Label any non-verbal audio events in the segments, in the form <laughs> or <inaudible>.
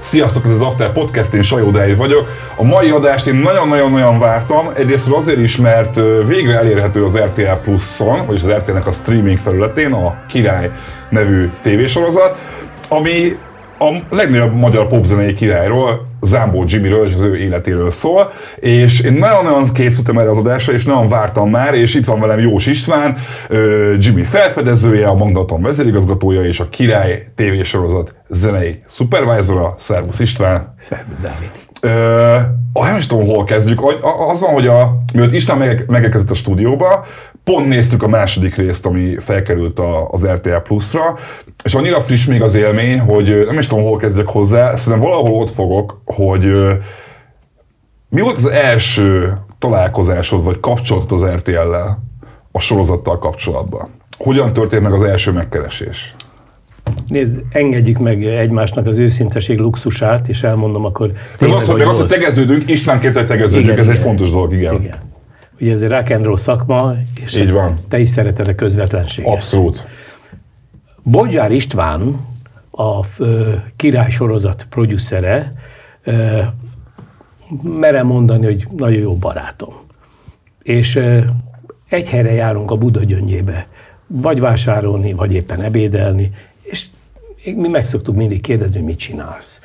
Sziasztok, ez az After Podcast, én Sajó Dávid vagyok. A mai adást én nagyon-nagyon-nagyon vártam, egyrészt azért is, mert végre elérhető az RTL Plus-on, vagyis az RTL-nek a streaming felületén, a Király nevű tévésorozat, ami a legnagyobb magyar popzenei királyról, Zámbó Jimmyről és az ő életéről szól, és én nagyon-nagyon készültem erre az adásra, és nagyon vártam már, és itt van velem Jós István, Jimmy felfedezője, a Magnaton vezérigazgatója és a Király tévésorozat zenei supervisora. Szervusz István! Szervusz Dávid! Uh, nem is tudom, hol kezdjük. Az van, hogy a, mielőtt István megérkezett a stúdióba, pont néztük a második részt, ami felkerült a, az RTL Plus-ra, és annyira friss még az élmény, hogy nem is tudom, hol kezdjek hozzá, szerintem valahol ott fogok, hogy mi volt az első találkozásod, vagy kapcsolatod az RTL-lel a sorozattal kapcsolatban? Hogyan történt meg az első megkeresés? Nézd, engedjük meg egymásnak az őszinteség luxusát, és elmondom akkor Meg azt, hogy, meg hogy tegeződünk, István kérte, hogy tegeződjünk, igen, ez igen. egy fontos dolog, igen. igen. Ugye ez egy rock and roll szakma, és Így van. te is szereted a közvetlenséget. Abszolút. Bogyár István, a király sorozat producere, merem mondani, hogy nagyon jó barátom. És egy helyre járunk a Buda gyöngyébe, vagy vásárolni, vagy éppen ebédelni, és mi meg szoktuk mindig kérdezni, hogy mit csinálsz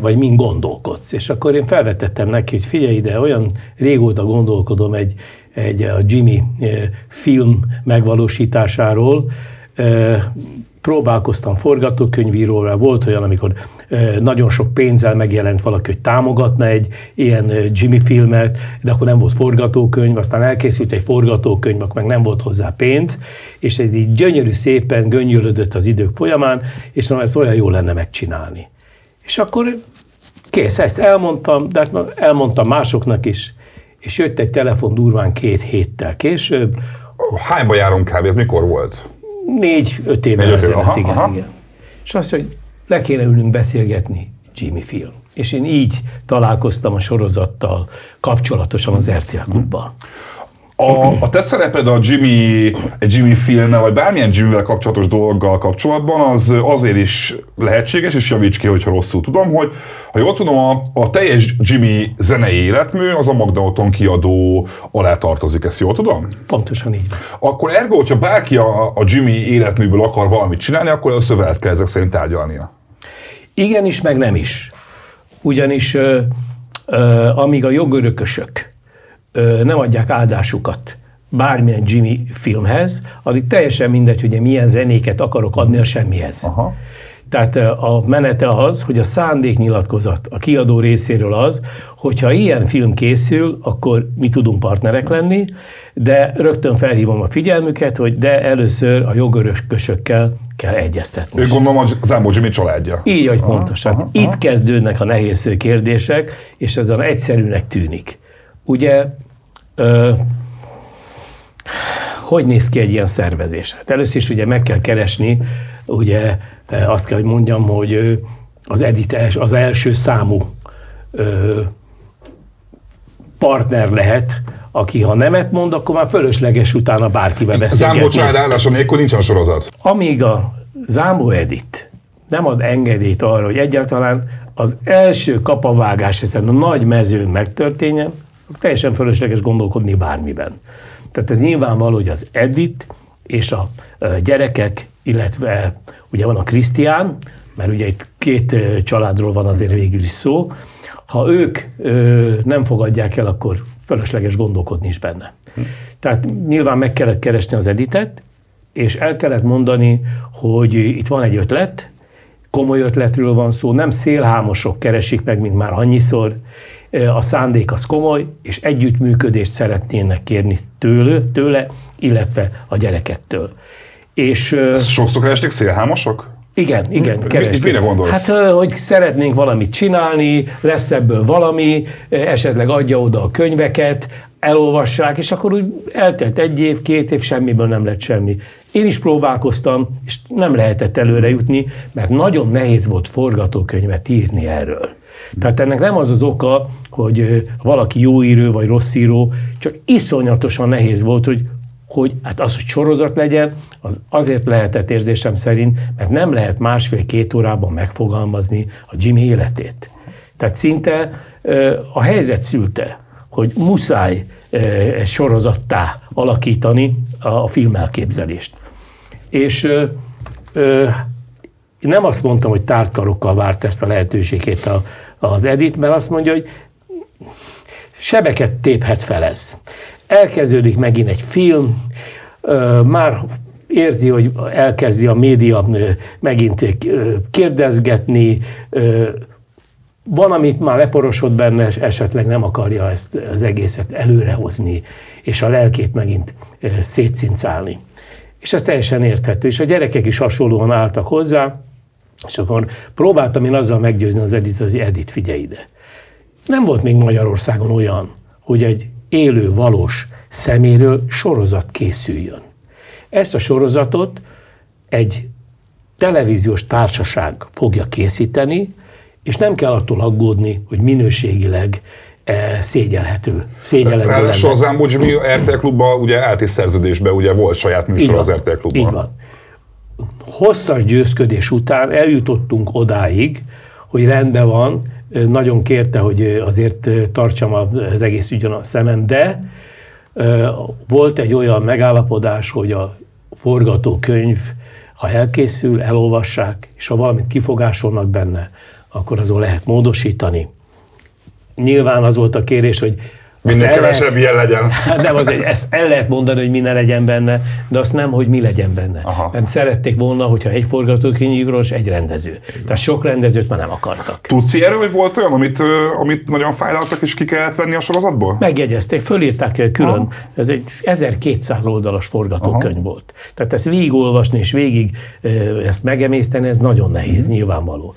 vagy mind gondolkodsz. És akkor én felvetettem neki, hogy figyelj ide, olyan régóta gondolkodom egy, egy a Jimmy film megvalósításáról, próbálkoztam forgatókönyvíróra, volt olyan, amikor nagyon sok pénzzel megjelent valaki, hogy támogatna egy ilyen Jimmy filmet, de akkor nem volt forgatókönyv, aztán elkészült egy forgatókönyv, akkor meg nem volt hozzá pénz, és ez így gyönyörű szépen göngyölödött az idők folyamán, és mondom, ezt olyan jó lenne megcsinálni. És akkor kész, ezt elmondtam, de hát elmondtam másoknak is, és jött egy telefon durván két héttel később. Hányba járunk kb. Ez mikor volt? Négy-öt éve Négy, ezelőtt, aha, igen, aha. igen. És azt, hogy le kéne ülnünk beszélgetni, Jimmy Film. És én így találkoztam a sorozattal kapcsolatosan az RTL klubban. A, a te szereped a Jimmy, egy Jimmy filmmel, vagy bármilyen Jimmyvel kapcsolatos dologgal kapcsolatban, az azért is lehetséges, és javíts ki, hogyha rosszul tudom, hogy ha jól tudom, a, a teljes Jimmy zenei életmű az a Magda Otton kiadó alá tartozik, ezt jól tudom? Pontosan így. Akkor ergo, hogyha bárki a, a Jimmy életműből akar valamit csinálni, akkor a szövelet kell ezek szerint tárgyalnia. Igen is, meg nem is. Ugyanis ö, ö, amíg a jogörökösök nem adják áldásukat bármilyen Jimmy filmhez, addig teljesen mindegy, hogy én milyen zenéket akarok adni a semmihez. Aha. Tehát a menete az, hogy a szándéknyilatkozat a kiadó részéről az, hogyha ilyen film készül, akkor mi tudunk partnerek lenni, de rögtön felhívom a figyelmüket, hogy de először a jogöröskösökkel kell egyeztetni. Ő gondolom a Zámbó Jimmy családja. Így, hogy pontosan. Aha, aha. Itt kezdődnek a nehéz kérdések, és ez az egyszerűnek tűnik. Ugye, ö, hogy néz ki egy ilyen szervezés? Hát először is ugye meg kell keresni, ugye azt kell, hogy mondjam, hogy az edit az első számú ö, partner lehet, aki ha nemet mond, akkor már fölösleges utána bárkivel beszélgetni. Zámbó család állása nélkül nincsen sorozat. Amíg a Zámbó Edit nem ad engedélyt arra, hogy egyáltalán az első kapavágás ezen a nagy mezőn megtörténjen, teljesen fölösleges gondolkodni bármiben. Tehát ez nyilvánvaló, hogy az Edit és a gyerekek, illetve ugye van a Krisztián, mert ugye itt két családról van azért végül is szó, ha ők ö, nem fogadják el, akkor fölösleges gondolkodni is benne. Hm. Tehát nyilván meg kellett keresni az editet, és el kellett mondani, hogy itt van egy ötlet, komoly ötletről van szó, nem szélhámosok keresik meg, mint már annyiszor, a szándék az komoly, és együttműködést szeretnének kérni tőle, tőle illetve a gyerekettől. És, Ezt sokszor keresték szélhámosok? Igen, igen, keresték. Mire gondolsz? Hát, hogy szeretnénk valamit csinálni, lesz ebből valami, esetleg adja oda a könyveket, elolvassák, és akkor úgy eltelt egy év, két év, semmiből nem lett semmi. Én is próbálkoztam, és nem lehetett előre jutni, mert nagyon nehéz volt forgatókönyvet írni erről. Tehát ennek nem az az oka, hogy valaki jó író vagy rossz író, csak iszonyatosan nehéz volt, hogy hogy hát az, hogy sorozat legyen, az azért lehetett érzésem szerint, mert nem lehet másfél-két órában megfogalmazni a Jimmy életét. Tehát szinte a helyzet szülte, hogy muszáj sorozattá alakítani a filmelképzelést. És nem azt mondtam, hogy tártkarokkal várt ezt a lehetőségét az Edit, mert azt mondja, hogy sebeket téphet fel ez. Elkezdődik megint egy film, már érzi, hogy elkezdi a média megint kérdezgetni, van, amit már leporosod benne, és esetleg nem akarja ezt az egészet előrehozni, és a lelkét megint szétszincálni. És ez teljesen érthető. És a gyerekek is hasonlóan álltak hozzá, és akkor próbáltam én azzal meggyőzni az Editet, hogy Edit, figyelj ide. Nem volt még Magyarországon olyan, hogy egy élő, valós szeméről sorozat készüljön. Ezt a sorozatot egy televíziós társaság fogja készíteni, és nem kell attól aggódni, hogy minőségileg e, szégyelhető. szégyelhető az Ámbó Jimmy RTL klubban ugye állt szerződésben, ugye volt saját műsor az RTL klubban. Így van. Hosszas győzködés után eljutottunk odáig, hogy rendben van, nagyon kérte, hogy azért tartsam az egész ügyön a szemem, de volt egy olyan megállapodás, hogy a forgatókönyv, ha elkészül, elolvassák, és ha valamit kifogásolnak benne, akkor azon lehet módosítani. Nyilván az volt a kérés, hogy Minél kevesebb lehet, ilyen legyen. Hát <laughs> nem, azért ezt el lehet mondani, hogy mi ne legyen benne, de azt nem, hogy mi legyen benne. Aha. Mert szerették volna, hogyha egy forgatókönyvíró és egy rendező. Tehát sok rendezőt már nem akartak. Tudsz erről, hogy volt olyan, amit, amit nagyon fájlaltak és ki kellett venni a sorozatból? Megjegyezték, fölírták külön. Aha. Ez egy 1200 oldalas forgatókönyv Aha. volt. Tehát ezt végigolvasni és végig ezt megemészteni, ez nagyon nehéz, hmm. nyilvánvaló.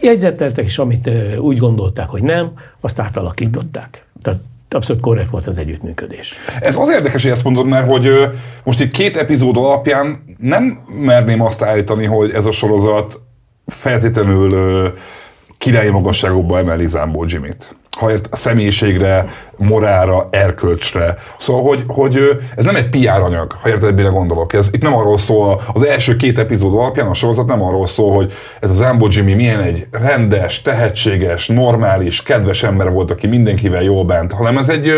Jegyzeteltek, és amit úgy gondolták, hogy nem, azt átalakították. Tehát abszolút korrekt volt az együttműködés. Ez az érdekes, hogy ezt mondod, mert hogy most itt két epizód alapján nem merném azt állítani, hogy ez a sorozat feltétlenül királyi magasságokba emeli Zámbó Jimmy-t ha ért személyiségre, morára, erkölcsre. Szóval, hogy, hogy ez nem egy PR anyag, ha érted, mire gondolok. Ez, itt nem arról szól, az első két epizód alapján a sorozat nem arról szól, hogy ez az Ambo Jimmy milyen egy rendes, tehetséges, normális, kedves ember volt, aki mindenkivel jól bánt, hanem ez egy,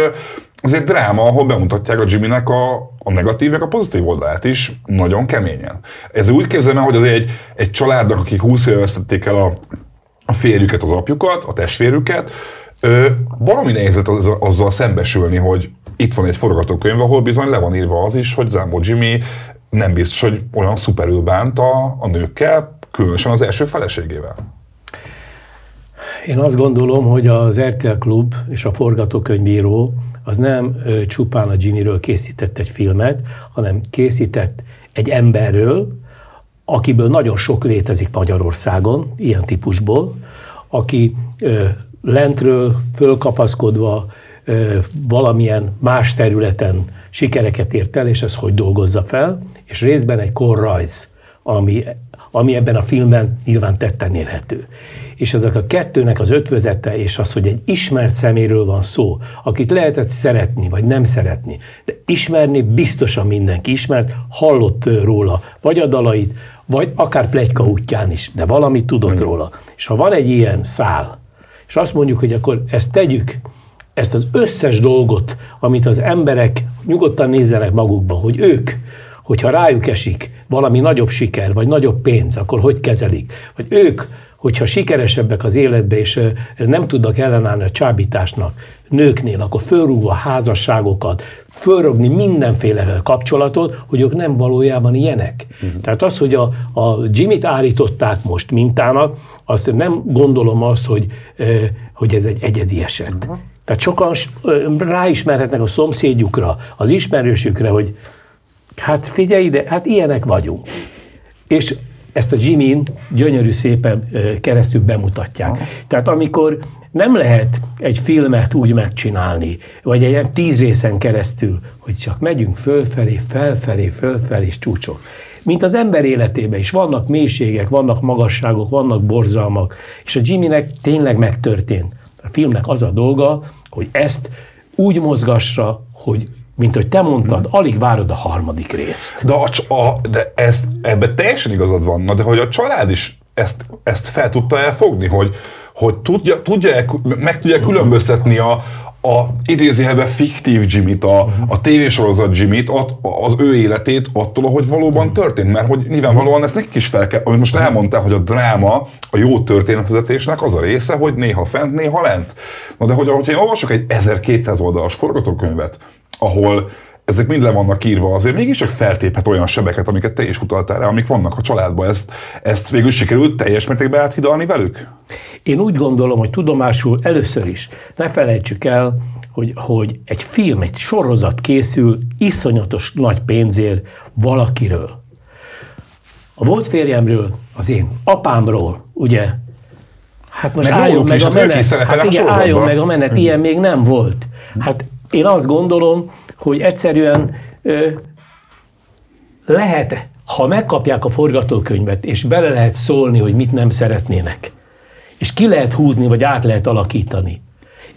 ez egy dráma, ahol bemutatják a Jimmynek a, a negatív, meg a pozitív oldalát is nagyon keményen. Ez úgy képzelem hogy az egy, egy családnak, akik 20 éve vesztették el a, a férjüket, az apjukat, a testvérüket, Ö, valami nehéz az, azzal szembesülni, hogy itt van egy forgatókönyv, ahol bizony le van írva az is, hogy Zambo Jimmy nem biztos, hogy olyan szuperül bánt a, a nőkkel, különösen az első feleségével. Én azt gondolom, hogy az RTL Klub és a forgatókönyvíró az nem csupán a Jimmyről készített egy filmet, hanem készített egy emberről, akiből nagyon sok létezik Magyarországon, ilyen típusból, aki lentről fölkapaszkodva valamilyen más területen sikereket ért el, és ez hogy dolgozza fel, és részben egy korrajz, ami, ami ebben a filmben nyilván tetten érhető. És ezek a kettőnek az ötvözete, és az, hogy egy ismert szeméről van szó, akit lehetett szeretni, vagy nem szeretni, de ismerni biztosan mindenki ismert, hallott róla, vagy a dalait, vagy akár plegyka útján is, de valamit tudott róla. És ha van egy ilyen szál, és azt mondjuk, hogy akkor ezt tegyük, ezt az összes dolgot, amit az emberek nyugodtan nézzenek magukba, hogy ők, hogyha rájuk esik valami nagyobb siker, vagy nagyobb pénz, akkor hogy kezelik? Vagy ők, hogyha sikeresebbek az életbe, és nem tudnak ellenállni a csábításnak nőknél, akkor fölrúgva házasságokat, fölrogni mindenféle kapcsolatot, hogy ők nem valójában ilyenek. Uh-huh. Tehát az, hogy a, a Jimmy-t állították most mintának, azt nem gondolom azt, hogy, hogy ez egy egyedi eset. Uh-huh. Tehát sokan ráismerhetnek a szomszédjukra, az ismerősükre, hogy hát figyelj ide, hát ilyenek vagyunk. És ezt a Jimin gyönyörű szépen keresztül bemutatják. Tehát amikor nem lehet egy filmet úgy megcsinálni, vagy egy ilyen tíz részen keresztül, hogy csak megyünk fölfelé, felfelé, fölfelé és csúcsok. Mint az ember életében is. Vannak mélységek, vannak magasságok, vannak borzalmak, és a Jimmynek tényleg megtörtént. A filmnek az a dolga, hogy ezt úgy mozgassa, hogy mint hogy te mondtad, alig várod a harmadik részt. De, a, a, de ez, ebben teljesen igazad van, na de hogy a család is ezt, ezt fel tudta elfogni, hogy, hogy tudja, tudja meg tudja különböztetni a, a idézőjelben fiktív Jimmy-t, a, a tévésorozat Jimmy-t, az ő életét attól, hogy valóban történt. Mert hogy nyilvánvalóan ezt nekik is fel kell, amit most elmondtál, hogy a dráma, a jó történetvezetésnek az a része, hogy néha fent, néha lent. Na de hogy, hogyha én olvasok egy 1200 oldalas forgatókönyvet, ahol ezek mind le vannak írva, azért mégiscsak feltéphet olyan sebeket, amiket te is utaltál rá, amik vannak a családban. Ezt, ezt végül sikerült teljes mértékben áthidalni velük? Én úgy gondolom, hogy tudomásul először is ne felejtsük el, hogy, hogy egy film, egy sorozat készül iszonyatos nagy pénzért valakiről. A volt férjemről, az én apámról, ugye, hát most meg álljon meg a menet, hát igen, álljon meg a menet, ilyen még nem volt. Hát én azt gondolom, hogy egyszerűen ö, lehet, ha megkapják a forgatókönyvet, és bele lehet szólni, hogy mit nem szeretnének, és ki lehet húzni, vagy át lehet alakítani,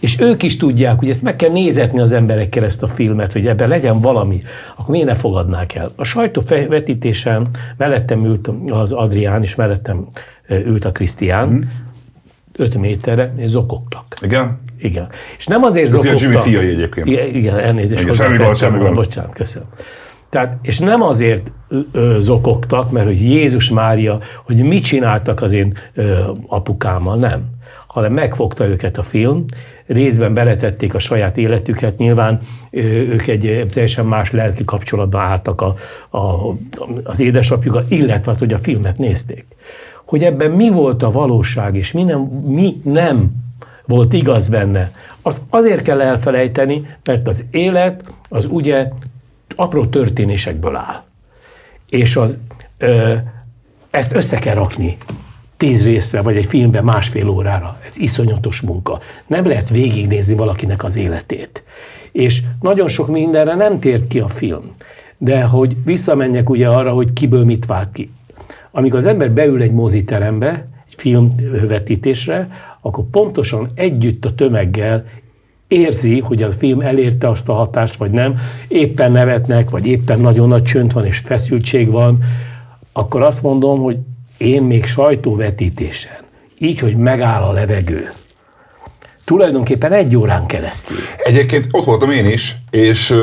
és ők is tudják, hogy ezt meg kell nézetni az emberekkel ezt a filmet, hogy ebben legyen valami, akkor miért ne fogadnák el? A sajtóvetítésen mellettem ült az Adrián, és mellettem ült a Krisztián, mm. Öt méterre, és zokogtak. Igen? Igen. És nem azért Ők zokogtak. Jimmy fiai egyébként. Igen, igen elnézést. Igen, semmi gond, semmi gond. Bocsánat, köszönöm. Tehát, és nem azért ö, zokogtak, mert hogy Jézus Mária, hogy mit csináltak az én ö, apukámmal, nem. Hanem megfogta őket a film, részben beletették a saját életüket, nyilván ők egy teljesen más lelki kapcsolatban álltak a, a, az édesapjukkal, illetve hogy a filmet nézték. Hogy ebben mi volt a valóság, és mi nem, mi nem volt igaz benne, az azért kell elfelejteni, mert az élet az ugye apró történésekből áll. És az, ö, ezt össze kell rakni tíz részre, vagy egy filmben másfél órára. Ez iszonyatos munka. Nem lehet végignézni valakinek az életét. És nagyon sok mindenre nem tért ki a film. De hogy visszamenjek ugye arra, hogy kiből mit vált ki. Amikor az ember beül egy moziterembe, egy filmvetítésre, akkor pontosan együtt a tömeggel érzi, hogy a film elérte azt a hatást, vagy nem, éppen nevetnek, vagy éppen nagyon nagy csönd van és feszültség van, akkor azt mondom, hogy én még sajtóvetítésen, így, hogy megáll a levegő, tulajdonképpen egy órán keresztül. Egyébként ott voltam én is, és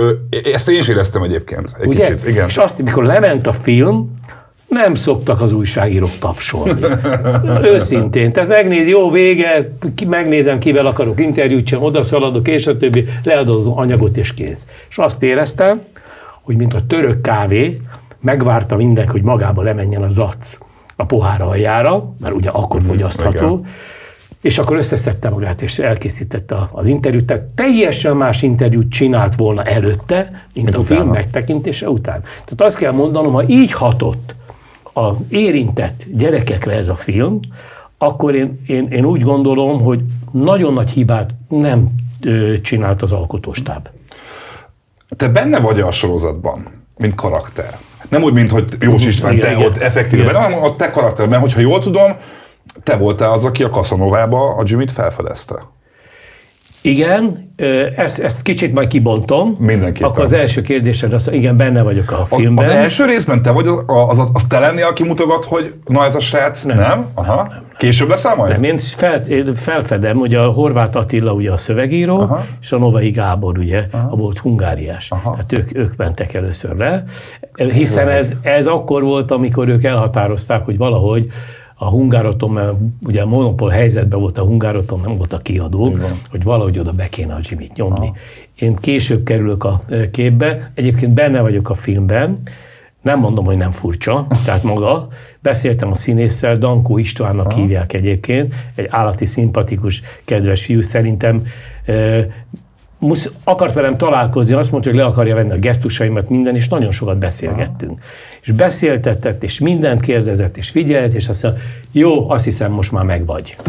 ezt én is éreztem egyébként. Egy Ugye? Kicsit. Igen. És azt, mikor lement a film, nem szoktak az újságírók tapsolni. Őszintén. Tehát megnéz, jó, vége, ki, megnézem, kivel akarok interjút sem, oda szaladok, és a többi, leadod az anyagot, és kész. És azt éreztem, hogy mint a török kávé, megvárta mindenki, hogy magába lemenjen a zac a pohár aljára, mert ugye akkor mhm, fogyasztható, és akkor összeszedte magát, és elkészítette az interjút. Tehát teljesen más interjút csinált volna előtte, mint a film megtekintése után. Tehát azt kell mondanom, ha így hatott a érintett gyerekekre ez a film, akkor én, én, én úgy gondolom, hogy nagyon nagy hibát nem ö, csinált az alkotóstáb. Te benne vagy a sorozatban, mint karakter? Nem úgy, mint hogy Jós István, te igen, ott effektíve benne, hanem a te karakterben, hogyha jól tudom, te voltál az, aki a Kaszanovába a Jimmy-t felfedezte. Igen, ezt, ezt kicsit majd kibontom. Mindenképpen. Akkor az első kérdésed az, igen, benne vagyok a filmben. Az, az első részben te vagy, az, az, az te lenni, aki mutogat, hogy na ez a srác? Nem. nem? Aha. Nem, nem. Később leszel majd? Nem, én, fel, én felfedem, hogy a Horváth Attila ugye a szövegíró, Aha. és a Novai Gábor ugye Aha. a volt hungáriás. Aha. Tehát ők, ők mentek először le, hiszen ez, ez akkor volt, amikor ők elhatározták, hogy valahogy a hungároton, mert ugye monopól helyzetben volt a hungároton, nem volt a kiadó, hogy valahogy oda be kéne a Jimmy-t nyomni. Ha. Én később kerülök a képbe, egyébként benne vagyok a filmben, nem mondom, hogy nem furcsa, tehát maga. Beszéltem a színésszel, Dankó Istvánnak ha. hívják egyébként, egy állati szimpatikus, kedves fiú, szerintem musz, akart velem találkozni, azt mondta, hogy le akarja venni a gesztusaimat, minden, és nagyon sokat beszélgettünk. És beszéltetett, és mindent kérdezett, és figyelt, és azt mondja, jó, azt hiszem, most már megvagy. <laughs>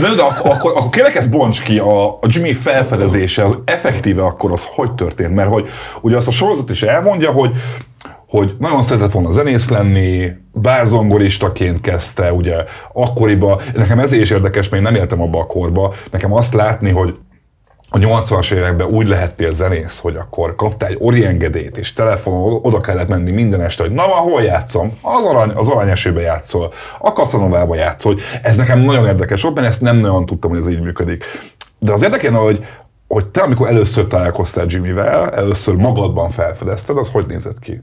de, de akkor, akkor, akkor kérlek ezt bonts ki, a, a Jimmy felfedezése, az effektíve akkor az hogy történt? Mert hogy ugye azt a sorozat is elmondja, hogy hogy nagyon szeretett volna zenész lenni, bárzongoristaként kezdte, ugye akkoriban, nekem ezért is érdekes, mert én nem éltem abba a korba, nekem azt látni, hogy a 80-as években úgy lehettél zenész, hogy akkor kaptál egy oriengedét, és telefonon oda kellett menni minden este, hogy na, hol játszom? Az, arany, az aranyesőbe játszol, a kaszanovába játszol. Ez nekem nagyon érdekes mert ezt nem nagyon tudtam, hogy ez így működik. De az érdekelne, hogy, hogy te, amikor először találkoztál Jimmyvel, először magadban felfedezted, az hogy nézett ki?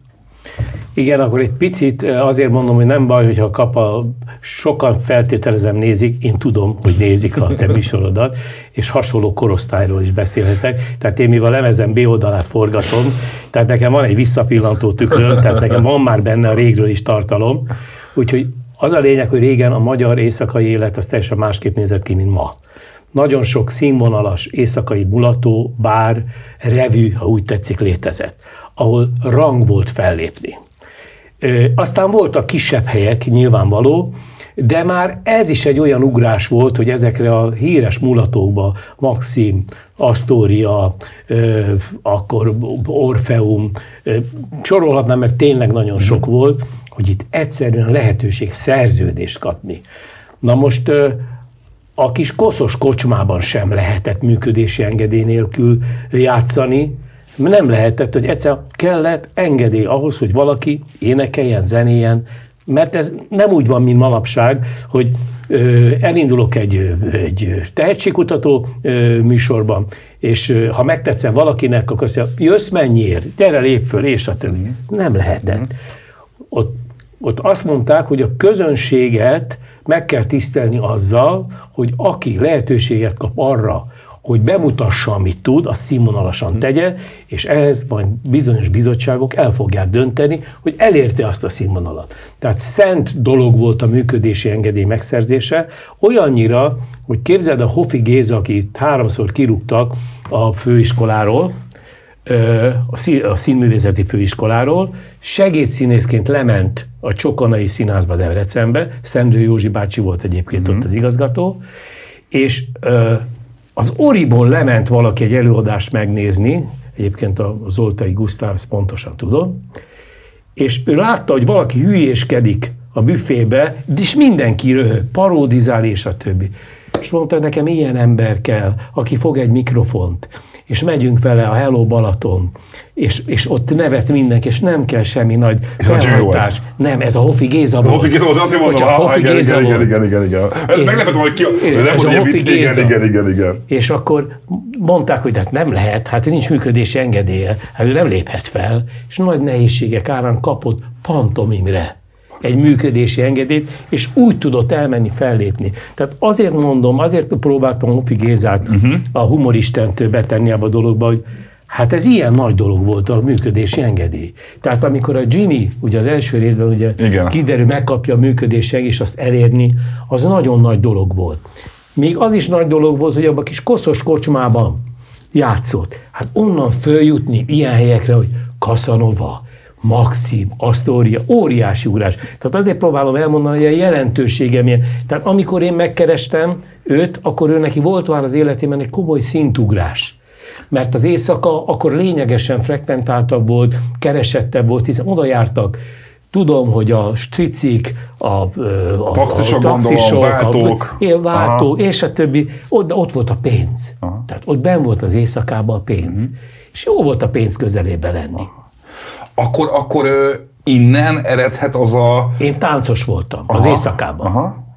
Igen, akkor egy picit azért mondom, hogy nem baj, hogyha kap a, sokan feltételezem nézik, én tudom, hogy nézik a te műsorodat, és hasonló korosztályról is beszélhetek. Tehát én mivel lemezem B oldalát forgatom, tehát nekem van egy visszapillantó tükröm, tehát nekem van már benne a régről is tartalom. Úgyhogy az a lényeg, hogy régen a magyar éjszakai élet az teljesen másképp nézett ki, mint ma. Nagyon sok színvonalas éjszakai mulató, bár, revű, ha úgy tetszik, létezett ahol rang volt fellépni. Aztán voltak kisebb helyek, nyilvánvaló, de már ez is egy olyan ugrás volt, hogy ezekre a híres mulatókba, Maxim, Astoria, akkor Orfeum, sorolhatnám, mert tényleg nagyon sok volt, hogy itt egyszerűen lehetőség szerződést kapni. Na most a kis koszos kocsmában sem lehetett működési engedély nélkül játszani, nem lehetett, hogy egyszer kellett engedély ahhoz, hogy valaki énekeljen, zenéjen, mert ez nem úgy van, mint manapság, hogy elindulok egy, egy tehetségkutató műsorban, és ha megtetszem valakinek, akkor azt mondja, jössz mennyiért, gyere lép föl, és a többi. Nem lehetett. Ott, ott azt mondták, hogy a közönséget meg kell tisztelni azzal, hogy aki lehetőséget kap arra, hogy bemutassa, amit tud, azt színvonalasan tegye, és ehhez majd bizonyos bizottságok el fogják dönteni, hogy elérte azt a színvonalat. Tehát szent dolog volt a működési engedély megszerzése, olyannyira, hogy képzeld a Hofi Géza, akit háromszor kirúgtak a főiskoláról, a színművészeti főiskoláról, segédszínészként lement a Csokonai Színházba Debrecenbe, Szendő Józsi bácsi volt egyébként mm-hmm. ott az igazgató, és az Oriból lement valaki egy előadást megnézni, egyébként a Zoltai Gusztáv, ezt pontosan tudom, és ő látta, hogy valaki hülyéskedik a büfébe, és mindenki röhög, paródizál és a többi. És mondta, nekem ilyen ember kell, aki fog egy mikrofont, és megyünk vele a Hello Balaton, és, és ott nevet mindenki, és nem kell semmi nagy felhajtás. Nem, ez a Hofi Géza volt. Hofi Géza volt, azt mondom, a Hofi igen, Géza igen, igen, igen, igen, Ez meglepett, hogy ki, ez nem volt Hofi Géza. Igen, igen, igen, igen. És akkor mondták, hogy hát nem lehet, hát nincs működési engedélye, hát ő nem léphet fel, és nagy nehézségek árán kapott pantomimre egy működési engedélyt, és úgy tudott elmenni, fellépni. Tehát azért mondom, azért próbáltam Hofi Gézát uh-huh. a humoristent betenni abba a dologba, hogy Hát ez ilyen nagy dolog volt a működési engedély. Tehát amikor a Gini, ugye az első részben ugye Igen. kiderül, megkapja a működési engedélyt, és azt elérni, az nagyon nagy dolog volt. Még az is nagy dolog volt, hogy abban a kis koszos kocsmában játszott. Hát onnan följutni ilyen helyekre, hogy Casanova, Maxim, Astoria, óriási ugrás. Tehát azért próbálom elmondani, hogy a jelentősége milyen. Tehát amikor én megkerestem őt, akkor ő neki volt már az életében egy komoly szintugrás mert az éjszaka akkor lényegesen frekventáltabb volt, keresettebb volt, hiszen oda jártak Tudom, hogy a stricik, a, a, a taxisok, a, taxisok, gondolom, váltók, a, váltók és a többi, ott, ott volt a pénz. Aha. Tehát ott ben volt az éjszakában a pénz. Uh-huh. És jó volt a pénz közelébe lenni. Aha. Akkor, akkor innen eredhet az a... Én táncos voltam Aha. az éjszakában. Aha.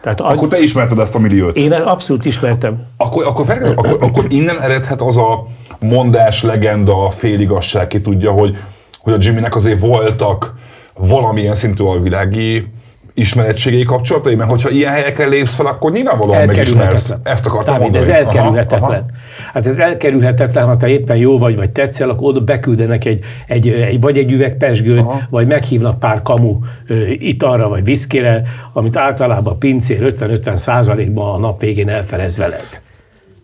Tehát akkor te ismerted ezt a milliót? Én abszolút ismertem. Akkor, akkor, akkor, akkor innen eredhet az a mondás, legenda, féligasság, ki tudja, hogy, hogy a Jimmynek azért voltak valamilyen szintű alvilági ismeretségei kapcsolatai, mert hogyha ilyen helyeken lépsz fel, akkor nyilvánvalóan megismersz. Ezt akartam Dávid, mondani. ez elkerülhetetlen. Aha, aha. Hát ez elkerülhetetlen, ha te éppen jó vagy, vagy tetszel, akkor oda beküldenek egy, egy, egy vagy egy üveg pesgőt, aha. vagy meghívnak pár kamu italra, vagy viszkire, amit általában a pincér 50-50 százalékban a nap végén elfelez veled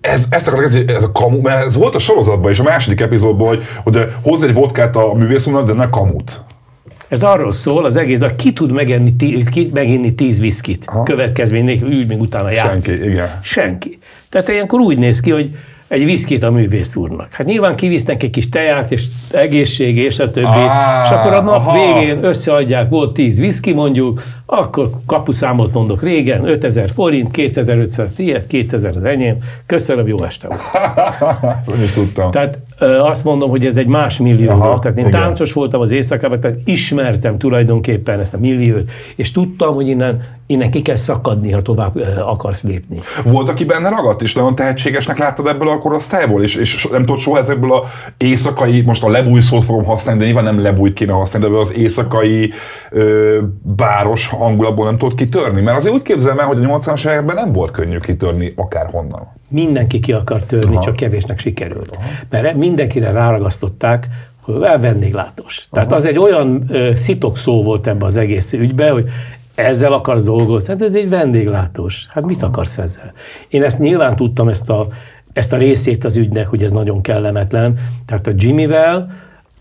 ez, ezt akarok, ez, ez a kamu, mert ez volt a sorozatban is, a második epizódban, hogy, hogy hozzá egy vodkát a művészúnak, de ne kamut. Ez arról szól, az egész, hogy ki tud megenni, ki, meginni tíz viszkit, következmény nélkül, úgy még utána játsz. Senki, igen. Senki. Tehát ilyenkor úgy néz ki, hogy egy viszkit a művész úrnak. Hát nyilván kivisznek egy kis teját, és egészség, és a többi. Á, és akkor a nap aha. végén összeadják, volt 10 viszki mondjuk, akkor kapuszámot mondok régen, 5000 forint, 2500 tiéd, 2000 az enyém, köszönöm, jó este volt. <laughs> Nem is tudtam. Tehát azt mondom, hogy ez egy más millió Aha, volt. Tehát én igen. táncos voltam az éjszakában, tehát ismertem tulajdonképpen ezt a milliót, és tudtam, hogy innen, innen ki kell szakadni, ha tovább akarsz lépni. Volt, aki benne ragadt, és nagyon tehetségesnek láttad ebből a korosztályból, és, és nem tudod soha ezekből a éjszakai, most a lebúj szót fogom használni, de nyilván nem lebújt kéne használni, de ebből az éjszakai ö, báros hangulatból nem tudod kitörni. Mert azért úgy képzelem el, hogy a 80-as években nem volt könnyű kitörni akárhonnan. Mindenki ki akar törni, csak kevésnek sikerült. Mert mindenkire ráragasztották, hogy el vendéglátós. Tehát az egy olyan ö, szitok szó volt ebbe az egész ügybe, hogy ezzel akarsz dolgozni. Hát ez egy vendéglátós. Hát mit akarsz ezzel? Én ezt nyilván tudtam, ezt a, ezt a részét az ügynek, hogy ez nagyon kellemetlen. Tehát a Jimmyvel,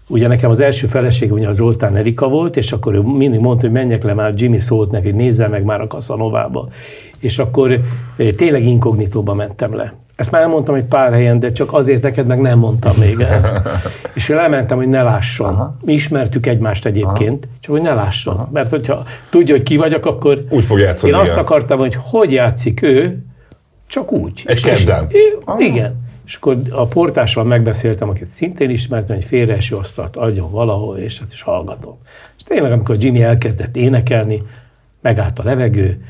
Ugye nekem az első feleség ugye az Zoltán Erika volt, és akkor ő mindig mondta, hogy menjek le már, Jimmy szólt neki, hogy nézzel meg már a Kaszanovába. És akkor eh, tényleg inkognitóba mentem le. Ezt már elmondtam egy pár helyen, de csak azért neked meg nem mondtam még el. <laughs> És én lementem, hogy ne lásson. Aha. Mi ismertük egymást egyébként, Aha. csak hogy ne lásson. Aha. Mert hogyha tudja, hogy ki vagyok, akkor Úgy fog játszani, én azt akartam, hogy hogy játszik ő, csak úgy. Egy És- kedden. Igen. És akkor a portással megbeszéltem, akit szintén ismertem, egy félreeső asztalt adjon valahol, és hát is hallgatom. És tényleg, amikor Jimmy elkezdett énekelni, megállt a levegő,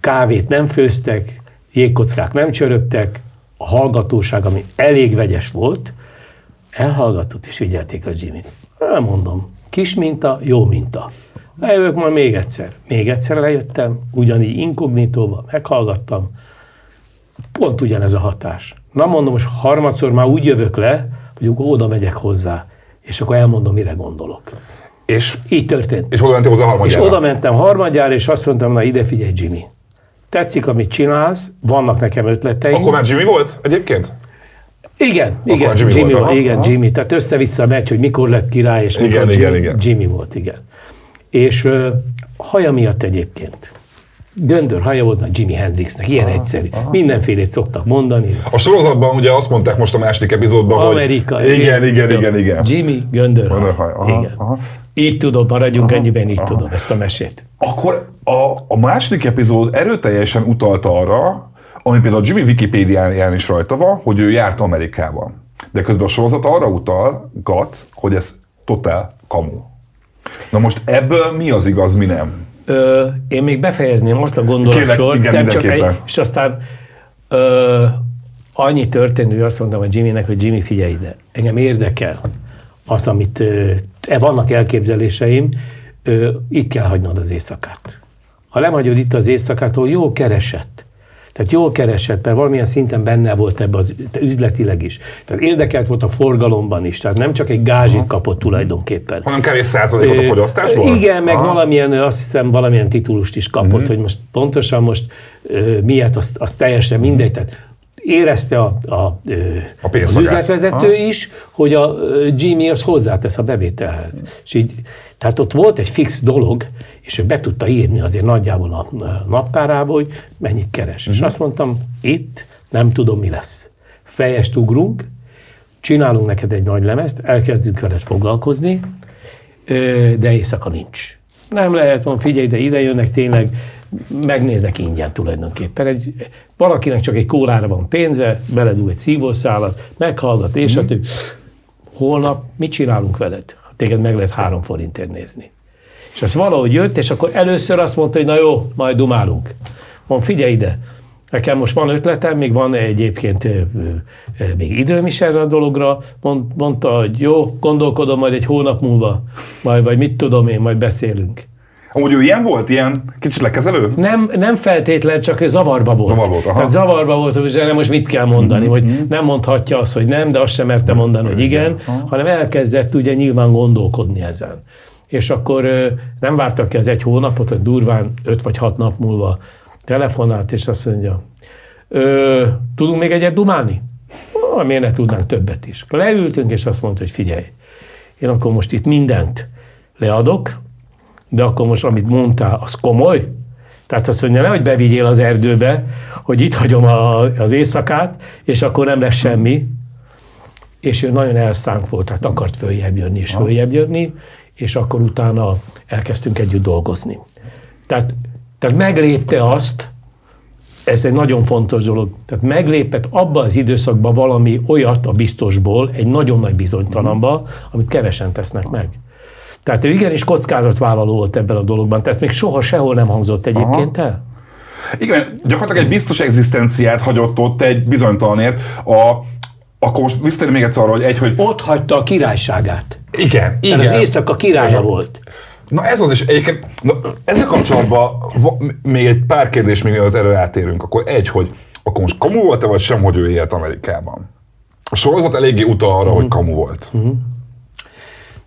kávét nem főztek, jégkockák nem csörögtek, a hallgatóság, ami elég vegyes volt, elhallgatott és figyelték a Jimmy-t. Elmondom, kis minta, jó minta. Lejövök majd még egyszer. Még egyszer lejöttem, ugyanígy inkognitóba, meghallgattam, pont ugyanez a hatás. Na mondom, most harmadszor már úgy jövök le, hogy akkor oda megyek hozzá, és akkor elmondom, mire gondolok. És, Így történt. és oda mentél hozzá És harmadjára. oda mentem harmadjára, és azt mondtam, na ide figyelj, Jimmy. Tetszik, amit csinálsz, vannak nekem ötleteim. Akkor már Jimmy volt egyébként? Igen, igen, már Jimmy, Jimmy volt, igen, aha. Jimmy. Tehát össze-vissza megy, hogy mikor lett király, és mikor Igen, Jimmy, igen, igen. Jimmy volt, igen. És ö, haja miatt egyébként. Göndör haja volt nagy Jimi Hendrixnek, ilyen egyszerű. Mindenfélét szoktak mondani. A sorozatban ugye azt mondták most a második epizódban, Amerika. hogy igen, igen, igen, igen. Jimmy Göndör aha, Igen. aha. Így tudom, maradjunk ennyiben, így tudom ezt a mesét. Akkor a, a második epizód erőteljesen utalta arra, ami például a Jimmy Wikipédiáján is rajta van, hogy ő járt Amerikában. De közben a sorozat arra utalgat, hogy ez totál kamu. Na most ebből mi az igaz, mi nem? Ö, én még befejezném azt a Kérlek, gondolatsort, igen, csak egy, és aztán ö, annyi történt, hogy azt mondtam a Jimmynek, hogy Jimmy figyelj ide, engem érdekel az, amit ö, e, vannak elképzeléseim, ö, itt kell hagynod az éjszakát. Ha nem hagyod itt az éjszakát, akkor jó keresett. Tehát jól keresett, mert valamilyen szinten benne volt ebbe az üzletileg is. Tehát érdekelt volt a forgalomban is, tehát nem csak egy gázsit kapott tulajdonképpen. Hanem kevés százalékot a fogyasztásból? Igen, meg Aha. valamilyen, azt hiszem, valamilyen titulust is kapott, Mhm. hogy most pontosan most miért, az, az teljesen mindegy. Tehát érezte a, a, A az üzletvezető is, hogy a Jimmy az hozzátesz a bevételhez. És így, tehát ott volt egy fix dolog, és ő be tudta írni azért nagyjából a a naptárába, hogy mennyit keres. Mhm. És azt mondtam, itt nem tudom, mi lesz. Fejest ugrunk, csinálunk neked egy nagy lemezt, elkezdünk veled foglalkozni, de éjszaka nincs. Nem lehet, van, figyelj, de ide jönnek tényleg, megnéznek ingyen tulajdonképpen. Egy, valakinek csak egy kórára van pénze, beledug egy szívószálat, meghallgat, és többi. Holnap mit csinálunk veled? Téged meg lehet három forintért nézni. És az valahogy jött, és akkor először azt mondta, hogy na jó, majd dumálunk. Mondom, figyelj ide, nekem most van ötletem, még van egyébként még időm is erre a dologra. Mond, mondta, hogy jó, gondolkodom majd egy hónap múlva, majd, vagy mit tudom én, majd beszélünk. Amúgy ő ilyen volt? Ilyen kicsit lekezelő? Nem, nem feltétlen, csak zavarba volt. Zavar volt, aha. Tehát zavarba volt, hogy erre most mit kell mondani, hogy nem mondhatja azt, hogy nem, de azt sem merte mondani, hogy igen, hanem elkezdett ugye nyilván gondolkodni ezen. És akkor nem vártak ki az egy hónapot, hogy durván öt vagy hat nap múlva telefonált, és azt mondja, ö, tudunk még egyet dumálni? Ah, miért ne tudnánk többet is? Leültünk, és azt mondta, hogy figyelj, én akkor most itt mindent leadok, de akkor most, amit mondtál, az komoly? Tehát azt mondja, nehogy bevigyél az erdőbe, hogy itt hagyom a, az éjszakát, és akkor nem lesz semmi. És ő nagyon elszánk volt, tehát akart följebb jönni és följebb jönni, és akkor utána elkezdtünk együtt dolgozni. Tehát, tehát meglépte azt, ez egy nagyon fontos dolog. Tehát meglépett abban az időszakban valami olyat a biztosból, egy nagyon nagy bizonytalanba, amit kevesen tesznek meg. Tehát ő igenis kockázatvállaló volt ebben a dologban. Tehát még soha sehol nem hangzott egyébként Aha. el. Igen, gyakorlatilag egy biztos egzisztenciát hagyott ott egy bizonytalanért. A, akkor most visszatérni még egyszer arra, hogy egy, hogy... Ott hagyta a királyságát. Igen, igen. az éjszaka királya volt. Na ez az is, egyébként, na, ezzel kapcsolatban va, még egy pár kérdés, még mielőtt erre rátérünk. Akkor egy, hogy akkor most kamu volt-e, vagy sem, hogy ő élt Amerikában? A sorozat eléggé utal arra, uh-huh. hogy kamu volt. Uh-huh.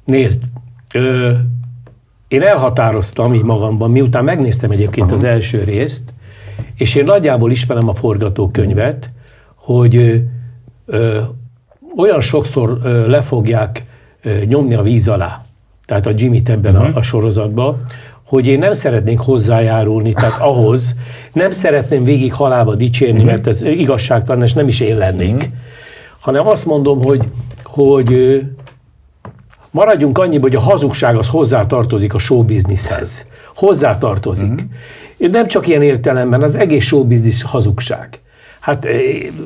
Nézd, ö, én elhatároztam így magamban, miután megnéztem egyébként uh-huh. az első részt, és én nagyjából ismerem a forgatókönyvet, hogy ö, ö, olyan sokszor ö, le fogják ö, nyomni a víz alá, tehát a Jimmy ebben uh-huh. a, a sorozatban, hogy én nem szeretnék hozzájárulni, tehát ahhoz nem szeretném végig halába dicsérni, uh-huh. mert ez igazságtalan, és nem is én lennék, uh-huh. hanem azt mondom, hogy, hogy maradjunk annyiba, hogy a hazugság az hozzátartozik a showbizniszhez. Hozzátartozik. Uh-huh. Nem csak ilyen értelemben, az egész showbiznisz hazugság. Hát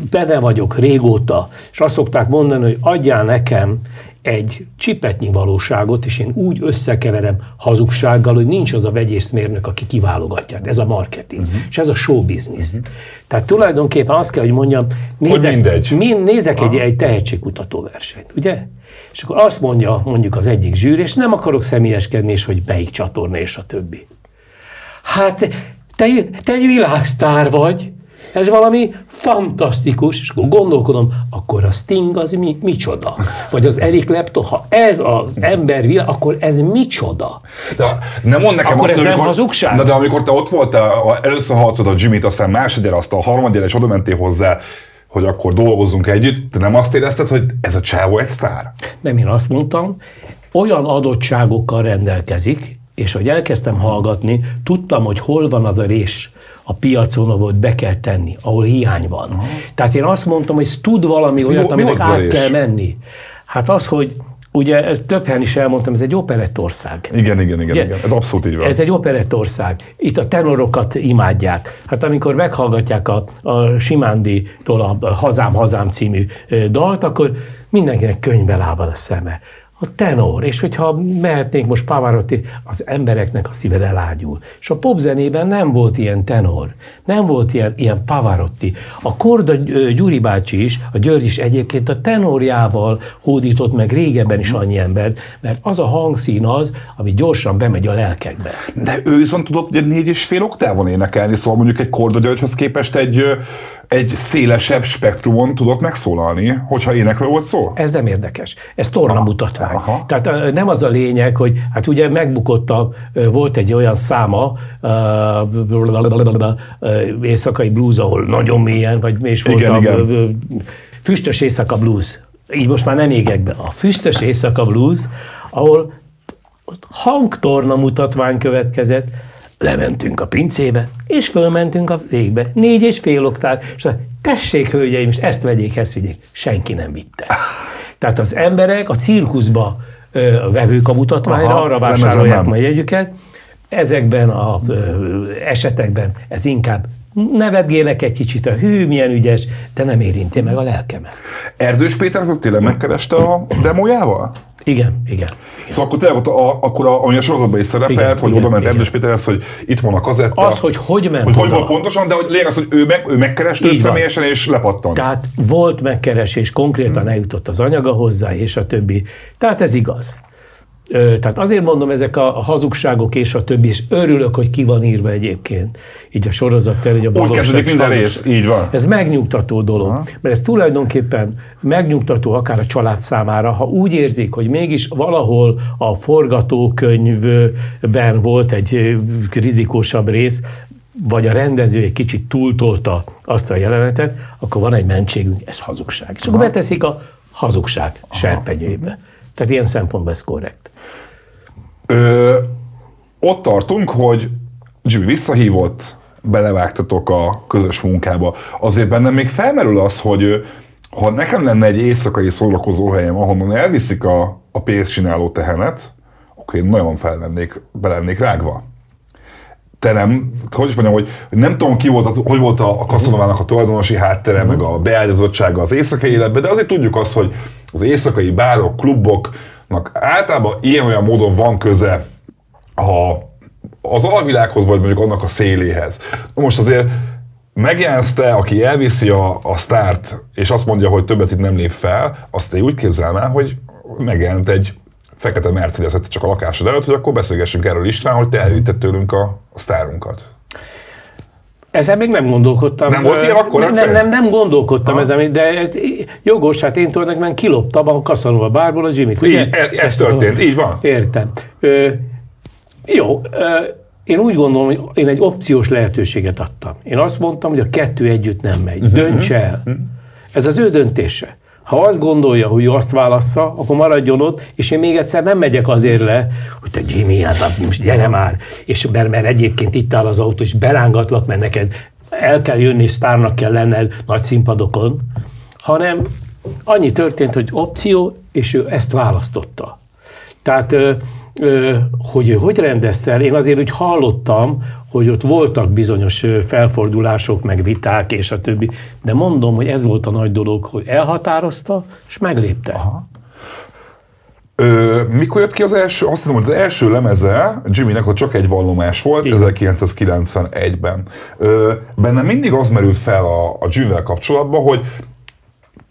benne vagyok régóta, és azt szokták mondani, hogy adjál nekem egy csipetnyi valóságot, és én úgy összekeverem hazugsággal, hogy nincs az a vegyészmérnök, aki kiválogatja. Ez a marketing, uh-huh. és ez a show business. Uh-huh. Tehát tulajdonképpen azt kell, hogy mondjam, nézek, mindegy. Min, nézek egy, egy tehetségkutató versenyt, ugye? És akkor azt mondja mondjuk az egyik zsűr, és nem akarok személyeskedni, és hogy melyik csatorna, és a többi. Hát te, te egy világsztár vagy, ez valami fantasztikus, és akkor gondolkodom, akkor a Sting az mi, micsoda? Vagy az Eric Clapton, ha ez az ember világ, akkor ez micsoda? De nem mond nekem akkor azt, ez nem amikor, hazugság? De, de amikor te ott voltál, először hallottad a Jimmy-t, aztán másodjára, azt a harmadjára, és oda mentél hozzá, hogy akkor dolgozzunk együtt, te nem azt érezted, hogy ez a csávó egy sztár? Nem, én azt mondtam, olyan adottságokkal rendelkezik, és hogy elkezdtem hallgatni, tudtam, hogy hol van az a rés, a piacon, ahol be kell tenni, ahol hiány van. Aha. Tehát én azt mondtam, hogy tud valami olyat, aminek át kell menni. Hát az, hogy Ugye ez több helyen is elmondtam, ez egy operettország. Igen, igen, igen, igen, ez abszolút így van. Ez egy operettország. Itt a tenorokat imádják. Hát amikor meghallgatják a, a Simándi-tól a Hazám, Hazám című dalt, akkor mindenkinek könyvbe lábad a szeme a tenor, és hogyha mehetnénk most Pavarotti, az embereknek a szíve elágyul. És a popzenében nem volt ilyen tenor, nem volt ilyen, ilyen Pavarotti. A Korda Gyuri bácsi is, a György is egyébként a tenorjával hódított meg régebben is annyi ember, mert az a hangszín az, ami gyorsan bemegy a lelkekbe. De ő viszont tudott négy és fél oktávon énekelni, szóval mondjuk egy Korda Györgyhöz képest egy egy szélesebb spektrumon tudott megszólalni, hogyha énekről volt szó? Ez nem érdekes. Ez torna mutatvány. Aha. Tehát nem az a lényeg, hogy hát ugye megbukott a, volt egy olyan száma, éjszakai blues, ahol nagyon mélyen, vagy és volt igen, a, igen. füstös éjszaka blues. Így most már nem égek be. A füstös éjszaka blues, ahol hangtorna mutatvány következett, lementünk a pincébe, és fölmentünk a végbe. Négy és fél oktáv, és tessék, hölgyeim, és ezt vegyék, ezt vigyék. Senki nem vitte. Tehát az emberek a cirkuszba ö, vevők a mutatványra, Aha, arra vásárolják majd jegyüket. Ezekben az esetekben ez inkább nevetgélek egy kicsit, a hű, milyen ügyes, de nem érinti meg a lelkemet. Erdős Péter tényleg megkereste a demójával? Igen, igen. Szóval akkor tényleg a, akkor a, ami a sorozatban is szerepelt, igen, hogy igen, oda ment Erdős Péterhez, hogy itt van a kazetta. Az, hogy hogy ment Hogy hogy volt pontosan, de hogy lényeg az, hogy ő, meg, ő megkereste személyesen és lepattant. Tehát volt megkeresés, konkrétan hmm. eljutott az anyaga hozzá, és a többi. Tehát ez igaz. Tehát azért mondom ezek a hazugságok és a többi, és örülök, hogy ki van írva egyébként, így a sorozat hogy a Úgy kezdődik minden rész, így van. Ez megnyugtató dolog, Aha. mert ez tulajdonképpen megnyugtató akár a család számára, ha úgy érzik, hogy mégis valahol a forgatókönyvben volt egy rizikósabb rész, vagy a rendező egy kicsit túltolta azt a jelenetet, akkor van egy mentségünk, ez hazugság. És akkor beteszik a hazugság serpenyőjébe. Tehát ilyen szempontból ez korrekt. Ö, ott tartunk, hogy Jimmy visszahívott, belevágtatok a közös munkába. Azért bennem még felmerül az, hogy ha nekem lenne egy éjszakai szórakozó helyem, ahonnan elviszik a, a pénzcsináló tehenet, akkor én nagyon felvennék, belennék rágva. Te nem, hogy is mondjam, hogy nem tudom ki volt, hogy volt a, a kaszanovának a tulajdonosi háttere, meg a beágyazottsága az éjszakai életben, de azért tudjuk azt, hogy az éjszakai bárok, kluboknak általában ilyen-olyan módon van köze a, az alvilághoz, vagy mondjuk annak a széléhez. Na most azért megjelensz te, aki elviszi a, a sztárt, és azt mondja, hogy többet itt nem lép fel, azt te úgy képzelnál, hogy megjelent egy fekete mercedes csak a lakásod előtt, hogy akkor beszélgessünk erről István, hogy te elvitted tőlünk a, a sztárunkat. Ezen még nem gondolkodtam. Nem volt ilyen akkor? Nem, nem, nem, nem gondolkodtam ha. ezen, de ez jogos, hát én tulajdonképpen kiloptam a Kaszanova bárból a Jimmy-t. Így, ez, ez történt, így van. Értem. Ö, jó, ö, én úgy gondolom, hogy én egy opciós lehetőséget adtam. Én azt mondtam, hogy a kettő együtt nem megy. Uh-huh. Dönts el. Uh-huh. Ez az ő döntése. Ha azt gondolja, hogy ő azt válassza, akkor maradjon ott, és én még egyszer nem megyek azért le, hogy te Jimmy, hát most gyere már, és mert, mert egyébként itt áll az autó, és berángatlak, mert neked el kell jönni, sztárnak kell lenned nagy színpadokon, hanem annyi történt, hogy opció, és ő ezt választotta. Tehát hogy ő hogy rendezte el, én azért úgy hallottam, hogy ott voltak bizonyos felfordulások, meg viták, és a többi, de mondom, hogy ez volt a nagy dolog, hogy elhatározta, és meglépte. Aha. Ö, mikor jött ki az első, azt hiszem, hogy az első lemeze Jimmynek az csak egy vallomás volt, Igen. 1991-ben. Ö, bennem mindig az merült fel a, a Jimmy-vel kapcsolatban, hogy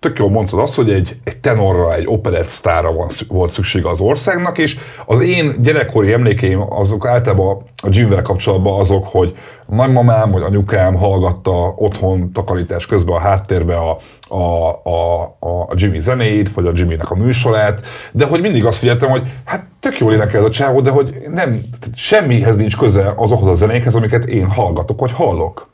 tök jól mondtad azt, hogy egy, egy tenorra, egy operett sztára van, volt szüksége az országnak, és az én gyerekkori emlékeim azok általában a Jimvel kapcsolatban azok, hogy nagymamám vagy anyukám hallgatta otthon takarítás közben a háttérbe a, a, a, a Jimmy zenéit, vagy a Jimmynek a műsorát, de hogy mindig azt figyeltem, hogy hát tök jól énekel ez a csávó, de hogy nem, semmihez nincs köze azokhoz a zenékhez, amiket én hallgatok, vagy hallok.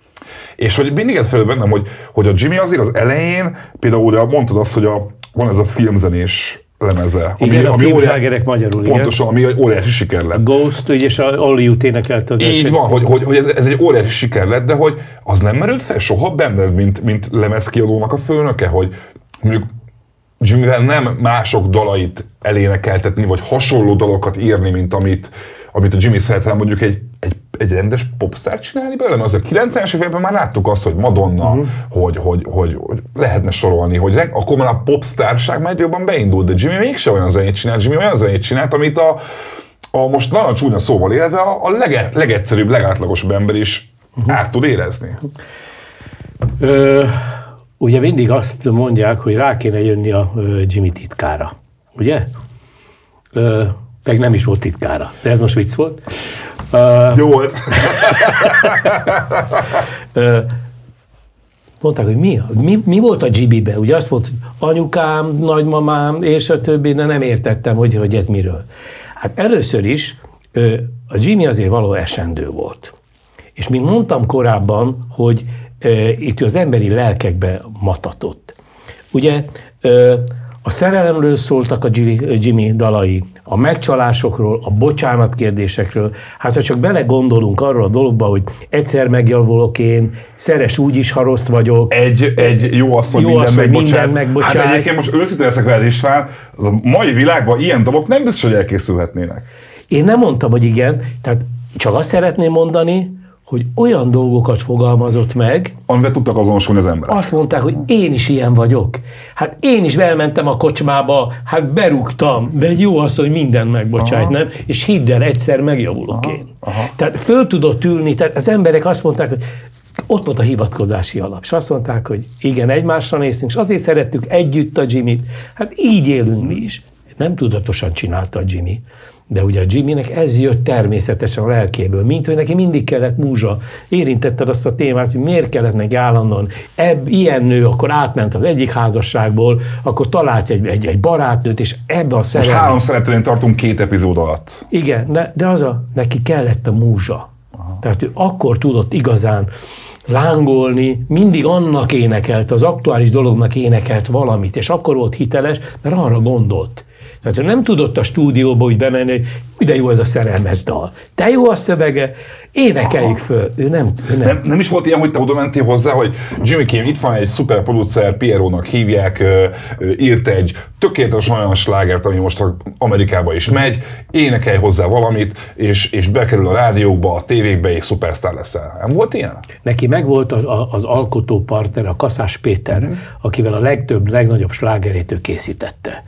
És hogy mindig ez felül bennem, hogy, hogy a Jimmy azért az elején, például ugye mondtad azt, hogy a, van ez a filmzenés lemeze. Ami, igen, ami a óriá... magyarul, Pontosan, ami egy óriási siker lett. Ghost, ugye, és a Hollywood énekelt az Így van, hogy, hogy, hogy ez, ez, egy óriási siker lett, de hogy az nem merült fel soha benned, mint, mint lemezkiadónak a főnöke, hogy mondjuk Jimmyvel nem mások dalait elénekeltetni, vagy hasonló dalokat írni, mint amit, amit a Jimmy szeretne, mondjuk egy, egy, egy rendes popstar csinálni belőle? Mert azért 90-es években már láttuk azt, hogy Madonna, uh-huh. hogy, hogy, hogy, hogy, lehetne sorolni, hogy akkor már a popstárság már jobban beindult, de Jimmy mégse olyan zenét csinált, Jimmy olyan zenét csinált, amit a, a most nagyon csúnya szóval élve a, a lege, legegyszerűbb, legátlagosabb ember is uh-huh. át tud érezni. Ö, ugye mindig azt mondják, hogy rá kéne jönni a Jimmy titkára, ugye? Ö, meg nem is volt titkára. De ez most vicc volt. Uh, Jó volt. <laughs> uh, mondták, hogy mi, mi, mi volt a GB-be? Ugye azt volt, anyukám, nagymamám, és a többi, de nem értettem, hogy, hogy ez miről. Hát először is a Jimmy azért való esendő volt. És mint mondtam korábban, hogy itt az emberi lelkekbe matatott. Ugye a szerelemről szóltak a Jimmy dalai, a megcsalásokról, a bocsánat kérdésekről. Hát ha csak belegondolunk arra a dologba, hogy egyszer megjavulok én, szeres úgy is haroszt vagyok. Egy, egy jó asszony jó minden, asszony megbocsát. minden megbocsát. Hát egyébként most őszintén leszek veled István, a mai világban ilyen dolgok nem biztos, hogy elkészülhetnének. Én nem mondtam, hogy igen, tehát csak azt szeretném mondani, hogy olyan dolgokat fogalmazott meg, amivel tudtak azonosulni az emberek. Azt mondták, hogy én is ilyen vagyok. Hát én is elmentem a kocsmába, hát berúgtam, de egy jó az, hogy mindent megbocsájt, nem? És hidd el, egyszer megjavulok aha, én. Aha. Tehát föl tudott ülni, tehát az emberek azt mondták, hogy ott volt a hivatkozási alap, és azt mondták, hogy igen, egymásra néztünk, és azért szerettük együtt a Jimmy-t. Hát így élünk mi is. Nem tudatosan csinálta a Jimmy. De ugye a Jimmynek ez jött természetesen a lelkéből, mint hogy neki mindig kellett múzsa. Érintetted azt a témát, hogy miért kellett neki állandóan. Ebb, ilyen nő akkor átment az egyik házasságból, akkor talált egy, egy, egy barátnőt, és ebbe a szerelem... Most három szeretően tartunk két epizód alatt. Igen, de, de az a, neki kellett a múzsa. Aha. Tehát ő akkor tudott igazán lángolni, mindig annak énekelt, az aktuális dolognak énekelt valamit, és akkor volt hiteles, mert arra gondolt. Tehát ő nem tudott a stúdióba úgy bemenni, hogy de jó ez a szerelmes dal. Te jó a szövege, énekeljük föl. Ő nem, ő nem. nem. Nem is volt ilyen, hogy te oda mentél hozzá, hogy Jimmy Kim, itt van egy szuper producer, Pierónak hívják, írt egy tökéletes olyan slágert, ami most Amerikába is megy, énekelj hozzá valamit, és, és bekerül a rádiókba, a tévékbe, és szupersztár leszel. Nem volt ilyen? Neki megvolt a, a, az alkotópartner, a Kaszás Péter, mm. akivel a legtöbb, legnagyobb slágerét ő készítette.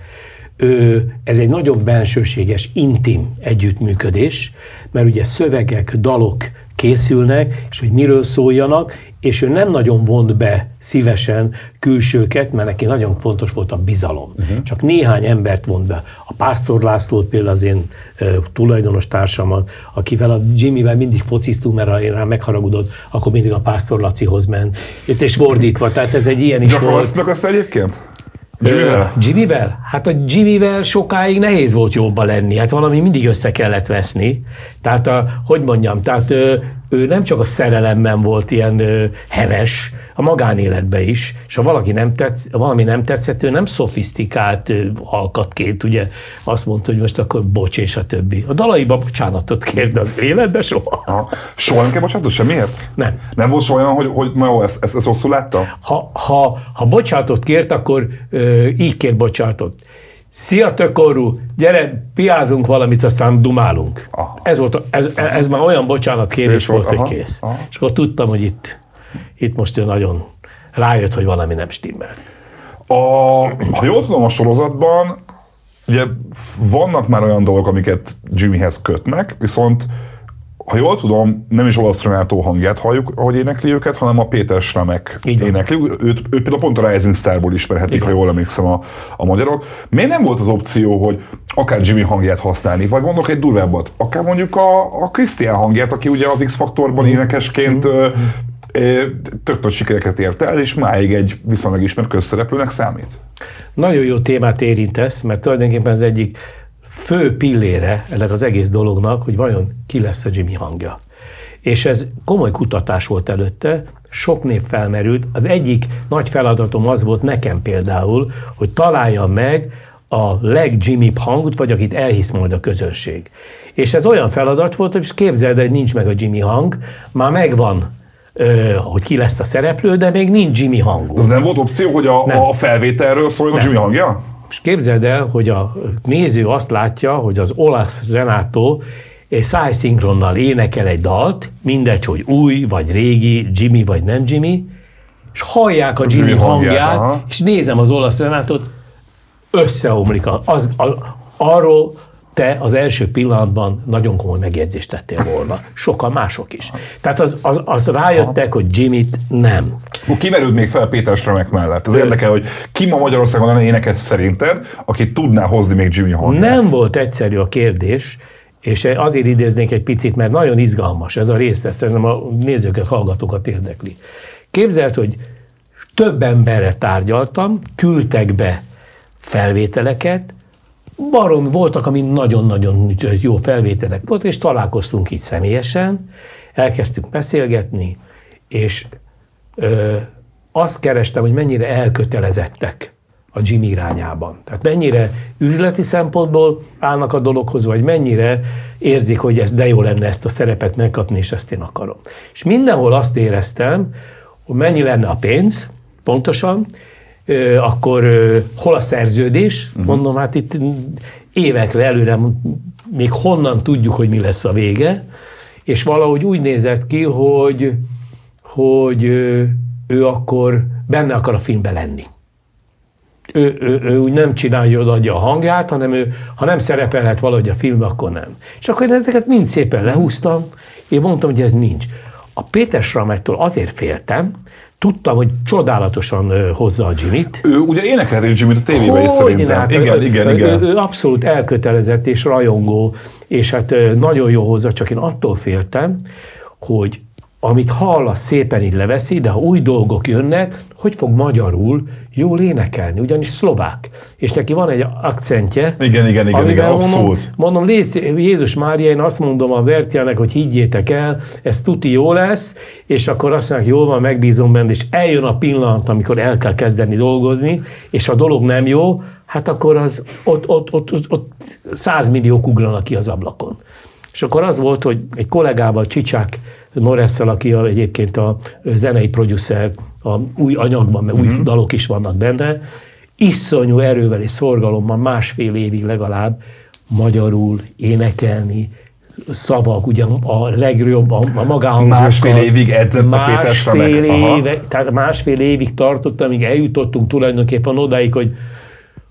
Ez egy nagyon bensőséges, intim együttműködés, mert ugye szövegek, dalok készülnek, és hogy miről szóljanak, és ő nem nagyon vont be szívesen külsőket, mert neki nagyon fontos volt a bizalom. Uh-huh. Csak néhány embert vont be. A Pásztor László például az én uh, tulajdonos társamat, akivel a Jimmyvel mindig fociztunk, mert én rá megharagudott, akkor mindig a Pásztor Lacihoz ment. Itt és fordítva, tehát ez egy ilyen is Gyakorlatilag azt egyébként? Jimmyvel? Hát a Jimmyvel sokáig nehéz volt jobba lenni, hát valami mindig össze kellett veszni. Tehát, a, hogy mondjam, tehát ő nem csak a szerelemben volt ilyen ö, heves, a magánéletben is, és ha valaki nem tetsz, valami nem tetszett, ő nem szofisztikált ö, alkatként, ugye azt mondta, hogy most akkor bocs és a többi. A dalaiban bocsánatot kért, az életben soha. Aha. Soha nem kell bocsánatot? Semmiért? Nem. Nem volt olyan, hogy, hogy na jó, ezt, ezt, ezt rosszul látta? Ha, ha, ha bocsánatot kért, akkor ö, így kér bocsánatot. Szia tökorú, gyere, piázunk valamit, aztán dumálunk. Aha. Ez, volt, ez, ez már olyan bocsánat kérés volt, volt, hogy kész. Aha. És akkor tudtam, hogy itt, itt most ő nagyon rájött, hogy valami nem stimmel. A, ha jól tudom, a sorozatban ugye vannak már olyan dolgok, amiket Jimmyhez kötnek, viszont ha jól tudom, nem is olasz Renátó hangját halljuk, ahogy énekli őket, hanem a Péter Schramek énekli. Őt, őt például pont a Rising Starból ismerhetik, Igen. ha jól emlékszem a, a magyarok. Miért nem volt az opció, hogy akár Jimmy hangját használni, vagy mondok egy durvábbat, akár mondjuk a, a Christian hangját, aki ugye az X-faktorban mm. énekesként mm. tök nagy sikereket ért el, és máig egy viszonylag ismert közszereplőnek számít. Nagyon jó témát érintesz, mert tulajdonképpen az egyik fő pillére ennek az egész dolognak, hogy vajon ki lesz a Jimmy hangja. És ez komoly kutatás volt előtte, sok név felmerült. Az egyik nagy feladatom az volt nekem például, hogy találjam meg a legjimmy hangot, vagy akit elhisz majd a közönség. És ez olyan feladat volt, hogy képzeld, hogy nincs meg a Jimmy hang, már megvan hogy ki lesz a szereplő, de még nincs Jimmy hang. Az nem volt opció, hogy a, a felvételről szóljon a Jimmy hangja? És képzeld el, hogy a néző azt látja, hogy az olasz Renato egy szájszinkronnal énekel egy dalt, mindegy, hogy új vagy régi, Jimmy vagy nem Jimmy, és hallják a Jimmy, Jimmy hangját, hangját és nézem az olasz Renátot, összeomlik. Az, az, arról te az első pillanatban nagyon komoly megjegyzést tettél volna. Sokan mások is. Tehát az, az, az rájöttek, hogy Jimmy-t nem. Kimerült még fel Péter Stramek mellett. Ez érdekel, hogy ki ma Magyarországon lenne énekes szerinted, aki tudná hozni még Jimmy hangját? Nem volt egyszerű a kérdés, és azért idéznék egy picit, mert nagyon izgalmas ez a rész, szerintem a nézőket, hallgatókat érdekli. Képzelt, hogy több emberre tárgyaltam, küldtek be felvételeket, barom voltak, ami nagyon-nagyon jó felvételek volt, és találkoztunk itt személyesen, elkezdtünk beszélgetni, és ö, azt kerestem, hogy mennyire elkötelezettek a Jimmy irányában. Tehát mennyire üzleti szempontból állnak a dologhoz, vagy mennyire érzik, hogy ez de jó lenne ezt a szerepet megkapni, és ezt én akarom. És mindenhol azt éreztem, hogy mennyi lenne a pénz, pontosan, akkor hol a szerződés? Uh-huh. Mondom, hát itt évekre előre még honnan tudjuk, hogy mi lesz a vége, és valahogy úgy nézett ki, hogy, hogy ő akkor benne akar a filmbe lenni. Ő, ő, ő úgy nem csinálja, hogy adja a hangját, hanem ő, ha nem szerepelhet valahogy a film, akkor nem. És akkor én ezeket mind szépen lehúztam, én mondtam, hogy ez nincs. A Péter Schramettől azért féltem, Tudtam, hogy csodálatosan hozza a Jimmy-t. Ő ugye énekelni Jimmy-t a tévében is szerintem. Hát, igen, igen, igen. Ő, ő abszolút elkötelezett és rajongó, és hát nagyon jó hozza, csak én attól féltem, hogy amit hall, az szépen így leveszi, de ha új dolgok jönnek, hogy fog magyarul jól énekelni, ugyanis szlovák. És neki van egy akcentje. Igen, igen, igen, igen abszolút. Mondom, mondom légy, Jézus Mária, én azt mondom a Vertiának, hogy higgyétek el, ez tuti jó lesz, és akkor azt mondják, jól van, megbízom benne, és eljön a pillanat, amikor el kell kezdeni dolgozni, és a dolog nem jó, hát akkor az ott, ott, ott, ott, ott 100 milliók ugranak ki az ablakon. És akkor az volt, hogy egy kollégával, Csicsák Noresszel, aki a, egyébként a zenei producer a új anyagban, mert új dalok is vannak benne, iszonyú erővel és szorgalommal másfél évig legalább magyarul énekelni, szavak, ugye a legjobb, a, a magáhangzókkal. Másfél évig edzett a Péter Másfél Stramek. Éve, tehát másfél évig tartott, amíg eljutottunk tulajdonképpen odáig, hogy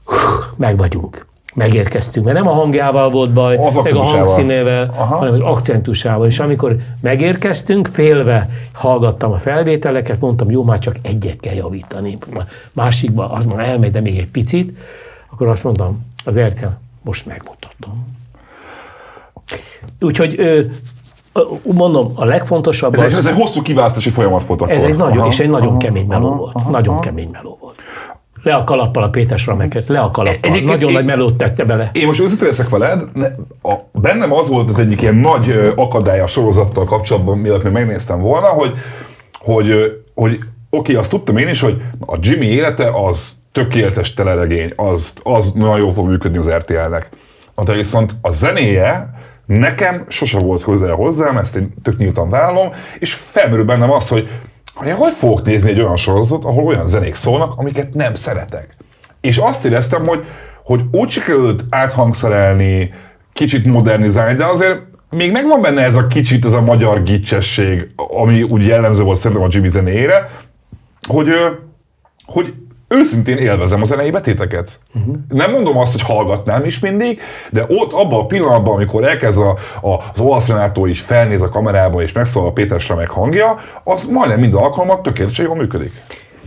hú, meg vagyunk. Megérkeztünk, mert nem a hangjával volt baj, Az meg a hangszínével, Aha. hanem az akcentusával. És amikor megérkeztünk, félve hallgattam a felvételeket, mondtam, jó, már csak egyet kell javítani. Másikba az már elmegy, de még egy picit. Akkor azt mondtam, az RTL, most megmutatom. Úgyhogy mondom, a legfontosabb Ez egy, az, ez egy hosszú kiválasztási folyamat volt akkor. ez egy nagyon, Aha. és egy nagyon kemény meló aha, volt. aha, Nagyon aha. kemény meló. Le a kalappal a Péter Srameket, le a kalappal. Egyébként Nagyon én- nagy melót tette bele. Én most őszintén leszek veled, ne, a, bennem az volt az egyik ilyen nagy akadály a sorozattal kapcsolatban, mielőtt még megnéztem volna, hogy, hogy, hogy oké, azt tudtam én is, hogy a Jimmy élete az tökéletes teleregény, az, az nagyon jól fog működni az RTL-nek. De viszont a zenéje nekem sose volt közel hozzám, ezt én tök nyíltan vállalom, és felmerül bennem az, hogy hogy hogy fogok nézni egy olyan sorozatot, ahol olyan zenék szólnak, amiket nem szeretek. És azt éreztem, hogy, hogy úgy sikerült áthangszerelni, kicsit modernizálni, de azért még megvan benne ez a kicsit, ez a magyar gicsesség, ami úgy jellemző volt szerintem a Jimmy zenéjére, hogy, hogy őszintén élvezem a zenei betéteket. Uh-huh. Nem mondom azt, hogy hallgatnám is mindig, de ott abban a pillanatban, amikor elkezd a, a, az olasz Renátó is felnéz a kamerába, és megszólal a Péter Slamek hangja, az majdnem minden alkalommal tökéletesen jól működik.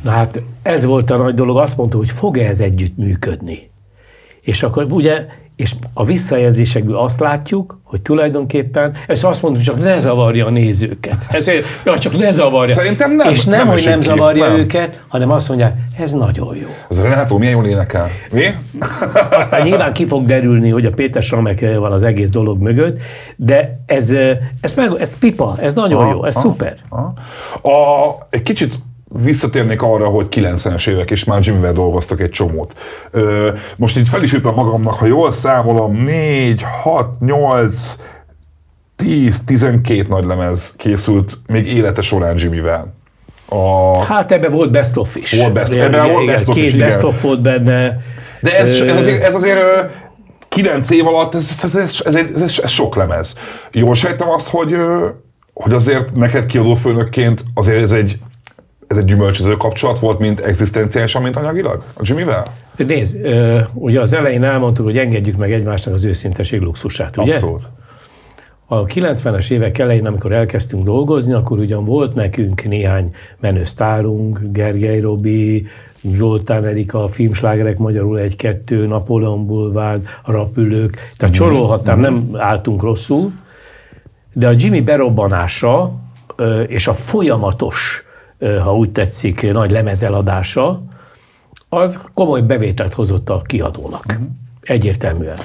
Na hát ez volt a nagy dolog, azt mondta, hogy fog-e ez együtt működni. És akkor ugye, és a visszajelzésekből azt látjuk, hogy tulajdonképpen, ezt azt mondjuk, csak ne zavarja a nézőket. Ezért, ja, csak ne zavarja. Szerintem nem- És nem, nem hogy nem ki, zavarja nem. őket, hanem azt mondják, ez nagyon jó. Az Renátó milyen jól énekel. Mi? <laughs> Aztán nyilván ki fog derülni, hogy a Péter Samek van az egész dolog mögött, de ez, ez, meg, ez pipa, ez nagyon Aha, jó, ez aha. szuper. Aha. A, egy kicsit visszatérnék arra, hogy 90-es évek, és már Jimmyvel dolgoztak egy csomót. Ö, most így fel is írtam magamnak, ha jól számolom, 4, 6, 8, 10, 12 nagy lemez készült még élete során Jimmyvel. A, Hát ebben volt best of is. Volt best- ebben igen, volt best of Két is, igen. best of volt benne. de ez, ez azért, ez azért ö, 9 év alatt, ez, ez, ez, ez, ez, ez, ez sok lemez. Jól sejtem azt, hogy, hogy azért neked kiadófőnökként azért ez egy, ez egy gyümölcsöző kapcsolat volt, mint egzisztenciálisan, mint anyagilag a Jimmyvel? Nézd, ö, ugye az elején elmondtuk, hogy engedjük meg egymásnak az őszinteség luxusát, ugye? Abszolút. A 90-es évek elején, amikor elkezdtünk dolgozni, akkor ugyan volt nekünk néhány menő sztárunk, Gergely Robi, Zsoltán Erika, filmslágerek magyarul egy-kettő, Boulevard, a Rapülők, tehát sorolhatnám, nem álltunk rosszul, de a Jimmy berobbanása és a folyamatos, ha úgy tetszik, nagy lemezeladása, az komoly bevételt hozott a kiadónak. Egyértelműen.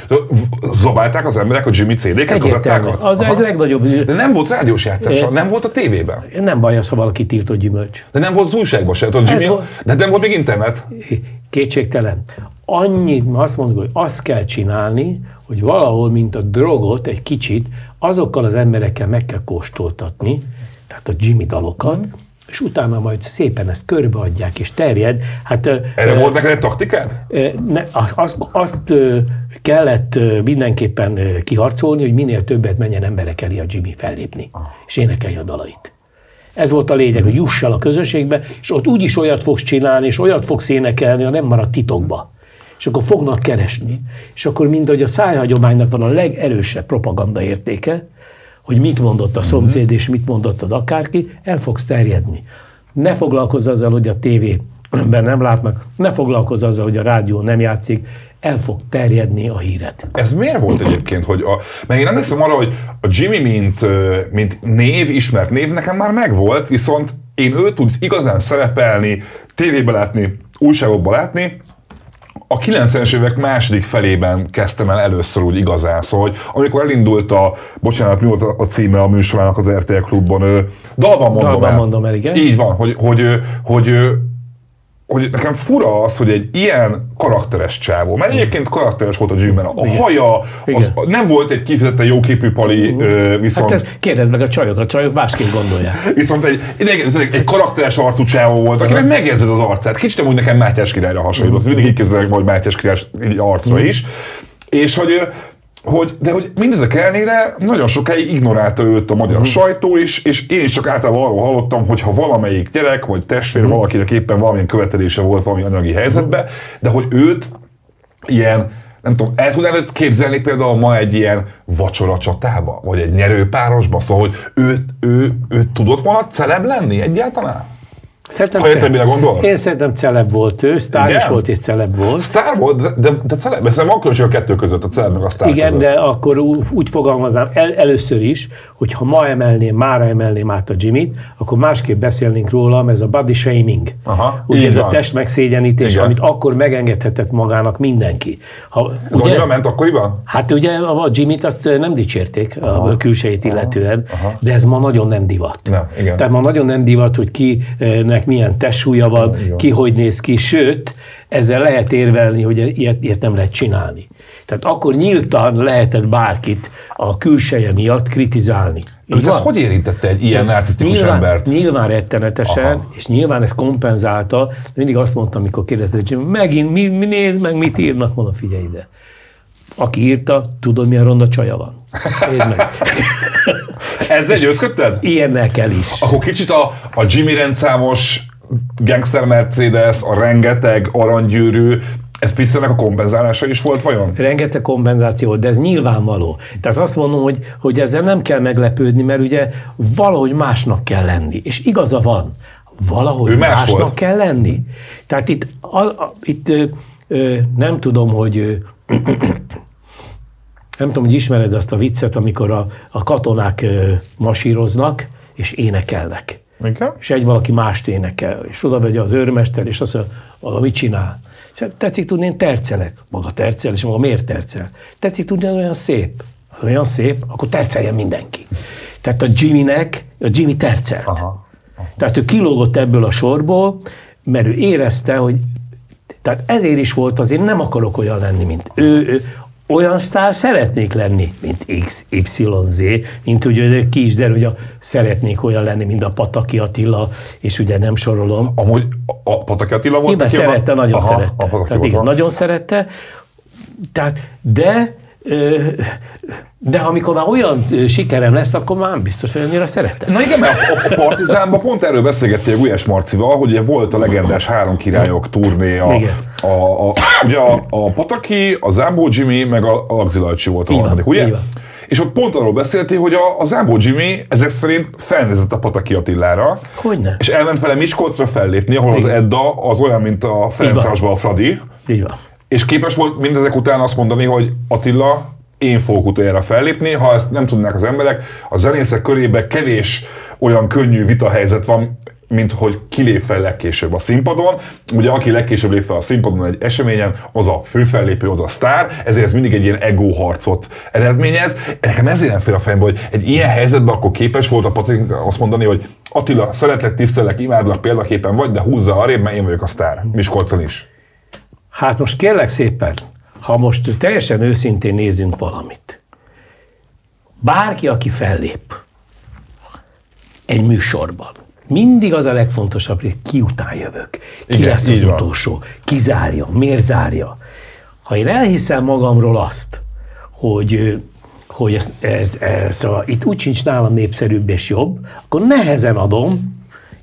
Zabálták az emberek a Jimmy CD-ket, kazettákat? Az Aha. egy legnagyobb... De nem volt rádiós játszása, nem volt a tévében. Nem baj az, ha valaki tiltott gyümölcs. De nem volt az újságban se. Tudod, Jimmy, volt- de nem volt még internet. Kétségtelen. Annyit azt mondjuk, hogy azt kell csinálni, hogy valahol, mint a drogot egy kicsit, azokkal az emberekkel meg kell kóstoltatni, tehát a Jimmy dalokat, és utána majd szépen ezt körbeadják, és terjed. Hát, Erre volt neked egy taktikád? ne, azt, azt, azt kellett mindenképpen kiharcolni, hogy minél többet menjen emberek elé a Jimmy fellépni, és énekelje a dalait. Ez volt a lényeg, hogy juss el a közösségbe, és ott úgyis olyat fogsz csinálni, és olyat fogsz énekelni, ha nem marad titokba. És akkor fognak keresni. És akkor mind, hogy a szájhagyománynak van a legerősebb propaganda értéke, hogy mit mondott a szomszéd, és mit mondott az akárki, el fogsz terjedni. Ne foglalkozz azzal, hogy a tévében nem látnak, ne foglalkozz azzal, hogy a rádió nem játszik, el fog terjedni a híred. Ez miért volt egyébként, hogy a, mert én emlékszem arra, hogy a Jimmy, mint, mint név, ismert név, nekem már megvolt, viszont én őt tudsz igazán szerepelni, tévébe látni, újságokba látni, a 90-es évek második felében kezdtem el először úgy igazán, szóval, hogy amikor elindult a, bocsánat, mi volt a címe a műsorának az RTL klubban, dalban mondom Dalban el. mondom el, igen. Így van, hogy, hogy, hogy, hogy, hogy nekem fura az, hogy egy ilyen karakteres csávó, mert egyébként karakteres volt a Jimben, a haja, az, nem volt egy kifejezetten jóképű pali, ö, viszont... Hát ez, kérdezd meg a csajok, a csajok másképp gondolják. Viszont egy, egy, egy, karakteres arcú csávó volt, akinek megérzed az arcát. Kicsit amúgy nekem Mátyás királyra hasonlított. Mindig így kezdek majd Mátyás király arcra is. És hogy hogy, de hogy mindezek ellenére nagyon sokáig ignorálta őt a magyar uh-huh. sajtó is, és én is csak általában arról hallottam, hogy ha valamelyik gyerek vagy testvér uh-huh. valakinek éppen valamilyen követelése volt valami anyagi helyzetben, uh-huh. de hogy őt ilyen nem tudom, el tudnál képzelni például ma egy ilyen vacsora csatába, vagy egy nyerőpárosba, szóval, hogy ő, ő, ő, ő tudott volna celeb lenni egyáltalán? Szerintem Ha érted, mire gondol? Én szerintem celeb volt ő, sztár Igen? is volt és celeb volt. Sztár volt, de, de, celeb, szerintem van különbség a kettő között, a celeb meg a sztár Igen, között. de akkor úgy fogalmaznám el, először is, hogy ha ma emelném, mára emelném át a Jimmy-t, akkor másképp beszélnénk róla, ez a body shaming. Aha, ugye ez van. a test megszégyenítés, Igen. amit akkor megengedhetett magának mindenki. Ha, Ez annyira ment akkoriban? Hát ugye a Jimmy-t azt nem dicsérték a külsejét illetően, de ez ma nagyon nem divat. Nem, igen. Tehát ma nagyon nem divat, hogy kinek milyen testsúlya van, ki hogy néz ki, sőt, ezzel lehet érvelni, hogy ilyet, ilyet nem lehet csinálni. Tehát akkor nyíltan lehetett bárkit a külseje miatt kritizálni. Őt ez van? hogy érintette egy ilyen narcisztikus nyilván, embert? Nyilván rettenetesen, Aha. és nyilván ez kompenzálta. Mindig azt mondtam, amikor kérdezte, hogy megint mi, mi nézd meg, mit írnak, mondom, figyelj ide. Aki írta, tudod, milyen ronda csaja van. Nézd meg. <laughs> Ezzel győzködted? Ilyennel kell is. Akkor kicsit a, a Jimmy rendszámos gangster Mercedes, a rengeteg aranygyűrű, ez Pixelnek a kompenzálása is volt vajon? Rengeteg kompenzáció, de ez nyilvánvaló. Tehát azt mondom, hogy, hogy ezzel nem kell meglepődni, mert ugye valahogy másnak kell lenni. És igaza van. Valahogy Ő más másnak volt. kell lenni. Tehát itt, a, a, itt ö, ö, nem tudom, hogy ö, nem tudom, hogy ismered azt a viccet, amikor a, a katonák masíroznak, és énekelnek. Igen? és egy valaki mást énekel, és oda megy az őrmester, és azt mondja, maga mit csinál? Szóval tetszik tudni, én tercelek. Maga tercel, és maga miért tercel? Tetszik tudni, az olyan szép. Az olyan szép, akkor terceljen mindenki. Tehát a Jimmynek, a Jimmy tercelt. Aha. Tehát ő kilógott ebből a sorból, mert ő érezte, hogy tehát ezért is volt az, én nem akarok olyan lenni, mint ő, ő olyan sztár szeretnék lenni, mint XYZ, mint ugye ki is derül, hogy a, szeretnék olyan lenni, mint a Pataki Attila, és ugye nem sorolom. Amúgy a, Pataki Attila volt? Igen, a- szerette, nagyon Aha, szerette. Tehát igen, nagyon szerette. Tehát, de de amikor már olyan sikerem lesz, akkor már biztos, hogy annyira szeretem. Na igen, mert a, a Partizánban pont erről beszélgettél Gulyás Marcival, hogy ugye volt a legendás Három Királyok turné, a, a, a, ugye a, a Pataki, a Zámbó Jimmy, meg a Agzi Lajcsi volt a harmadik, ugye? így. És ott pont arról beszéltél, hogy a, a Zámbó Jimmy ezek szerint felnézett a Pataki Attilára, Hogyne? és elment vele Miskolcra fellépni, ahol az Igen. Edda az olyan, mint a Ferencvárosban a Fradi, Így van. És képes volt mindezek után azt mondani, hogy Attila, én fogok utoljára fellépni, ha ezt nem tudnák az emberek, a zenészek körében kevés olyan könnyű vitahelyzet van, mint hogy kilép fel legkésőbb a színpadon. Ugye aki legkésőbb lép fel a színpadon egy eseményen, az a főfellépő, az a sztár, ezért ez mindig egy ilyen ego harcot eredményez. Nekem ezért nem fél a fejembe, hogy egy ilyen helyzetben akkor képes volt a Patrik azt mondani, hogy Attila, szeretlek, tisztelek, imádlak, példaképpen vagy, de húzza arrébb, mert én vagyok a sztár. Miskolcon is. Hát most kérlek szépen, ha most teljesen őszintén nézzünk valamit. Bárki, aki fellép egy műsorban, mindig az a legfontosabb, hogy ki után jövök. Ki Igen, lesz az van. utolsó, ki zárja, miért zárja. Ha én elhiszem magamról azt, hogy hogy ez, ez, ez szóval itt úgy sincs nálam népszerűbb és jobb, akkor nehezen adom,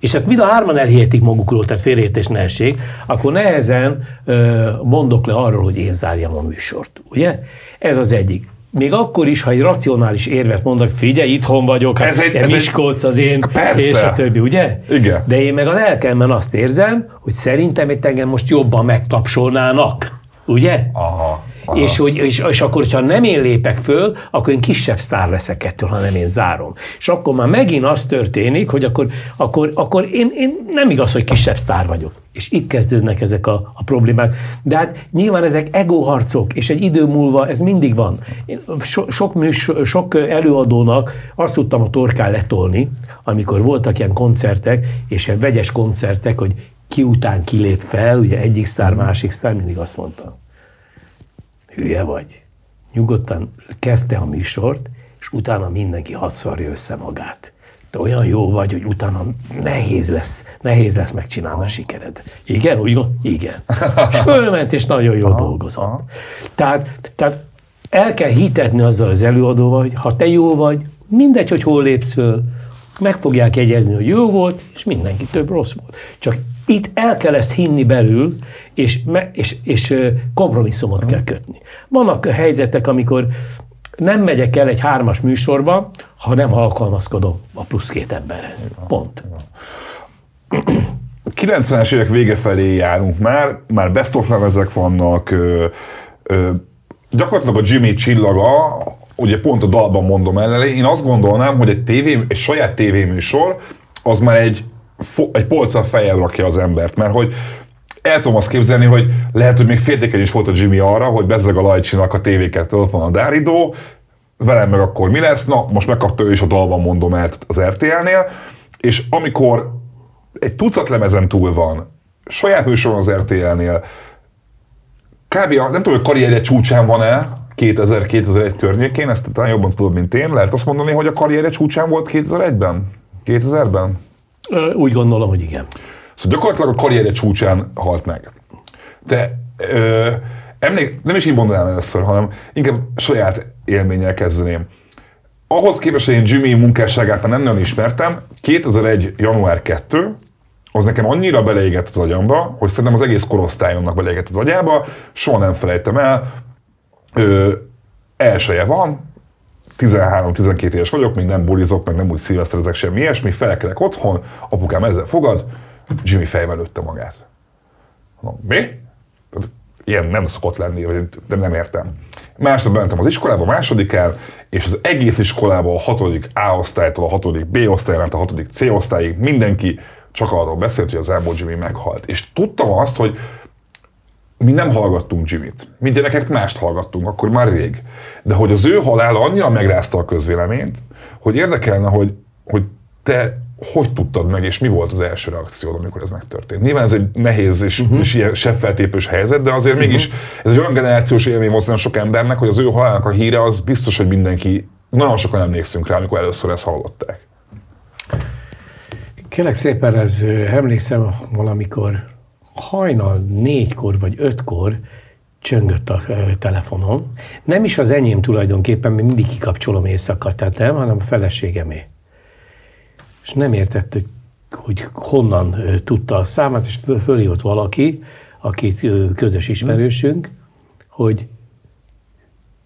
és ezt mind a hárman elhihetik magukról, tehát félreértés ne essék, akkor nehezen ö, mondok le arról, hogy én zárjam a műsort. Ugye? Ez az egyik. Még akkor is, ha egy racionális érvet mondok, figyelj, itthon vagyok, hát Ez egy- ez Miskolc az én, Persze. és a többi, ugye? Igen. De én meg a lelkemben azt érzem, hogy szerintem itt engem most jobban megtapsolnának. Ugye? Aha. És, hogy, és, és akkor, hogyha nem én lépek föl, akkor én kisebb sztár leszek ettől, ha nem én zárom. És akkor már megint az történik, hogy akkor, akkor, akkor én, én nem igaz, hogy kisebb sztár vagyok. És itt kezdődnek ezek a, a problémák. De hát nyilván ezek egóharcok, és egy idő múlva ez mindig van. Én so, sok, műs, sok előadónak azt tudtam a torkán letolni, amikor voltak ilyen koncertek, és ilyen vegyes koncertek, hogy ki után kilép fel, ugye egyik sztár, másik sztár, mindig azt mondta, hülye vagy. Nyugodtan kezdte a műsort, és utána mindenki hadszarja össze magát. Te olyan jó vagy, hogy utána nehéz lesz, nehéz lesz megcsinálni a sikered. Igen, úgy Igen. És <laughs> fölment, és nagyon jól dolgozott. Tehát, tehát el kell hitetni azzal az előadóval, hogy ha te jó vagy, mindegy, hogy hol lépsz föl, meg fogják jegyezni, hogy jó volt, és mindenki több rossz volt. Csak itt el kell ezt hinni belül, és, és, és kompromisszumot kell kötni. Vannak helyzetek, amikor nem megyek el egy hármas műsorba, ha nem alkalmazkodom a plusz két emberhez. Pont. 90-es évek vége felé járunk már, már best lemezek vannak, ö, ö, gyakorlatilag a Jimmy csillaga, ugye pont a dalban mondom el, én azt gondolnám, hogy egy, tévé, egy saját tévéműsor, az már egy, egy polccal fejjel rakja az embert, mert hogy el tudom azt képzelni, hogy lehet, hogy még féltékeny is volt a Jimmy arra, hogy bezzeg a Lajcsinak a tévéket, ott van a Dáridó, velem meg akkor mi lesz, na most megkapta ő is a dalban mondom el az RTL-nél, és amikor egy tucat lemezen túl van, saját műsoron az RTL-nél, kb. nem tudom, hogy karrierje csúcsán van-e, 2000-2001 környékén, ezt talán jobban tudod, mint én. Lehet azt mondani, hogy a karrierje csúcsán volt 2001-ben? 2000-ben? Úgy gondolom, hogy igen. Szóval gyakorlatilag a karrierje csúcsán halt meg. De ö, emlék, nem is így mondanám először, hanem inkább saját élménnyel kezdeném. Ahhoz képest, hogy én Jimmy munkásságát nem nagyon ismertem, 2001. január 2, az nekem annyira beleégett az agyamba, hogy szerintem az egész korosztályomnak beleégett az agyába, soha nem felejtem el. Ö, elsője van, 13-12 éves vagyok, még nem bulizok, meg nem úgy szilveszterezek semmi ilyesmi, felkelek otthon, apukám ezzel fogad, Jimmy fejvel lőtte magát. Mondom, mi? Ilyen nem szokott lenni, vagy nem, nem értem. Másnap mentem az iskolába, másodikán, és az egész iskolában a hatodik A osztálytól a hatodik B osztályán, át a hatodik C osztályig mindenki csak arról beszélt, hogy az elmúlt Jimmy meghalt. És tudtam azt, hogy mi nem hallgattunk Jimmy-t. Mi gyerekek mást hallgattunk, akkor már rég. De hogy az ő halála annyira megrázta a közvéleményt, hogy érdekelne, hogy, hogy te hogy tudtad meg, és mi volt az első reakciód, amikor ez megtörtént? Nyilván ez egy nehéz és, uh-huh. és ilyen sebfeltépős helyzet, de azért uh-huh. mégis ez egy olyan generációs élmény volt sok embernek, hogy az ő halálának a híre az biztos, hogy mindenki, nagyon sokan emlékszünk rá, amikor először ezt hallották. Kérlek szépen, ez emlékszem valamikor hajnal négykor vagy ötkor csöngött a telefonom. Nem is az enyém tulajdonképpen, mert mindig kikapcsolom éjszaka, tehát nem, hanem a feleségemé. És nem értett, hogy, hogy honnan tudta a számát, és föl, fölhívott valaki, ö, közös ismerősünk, hogy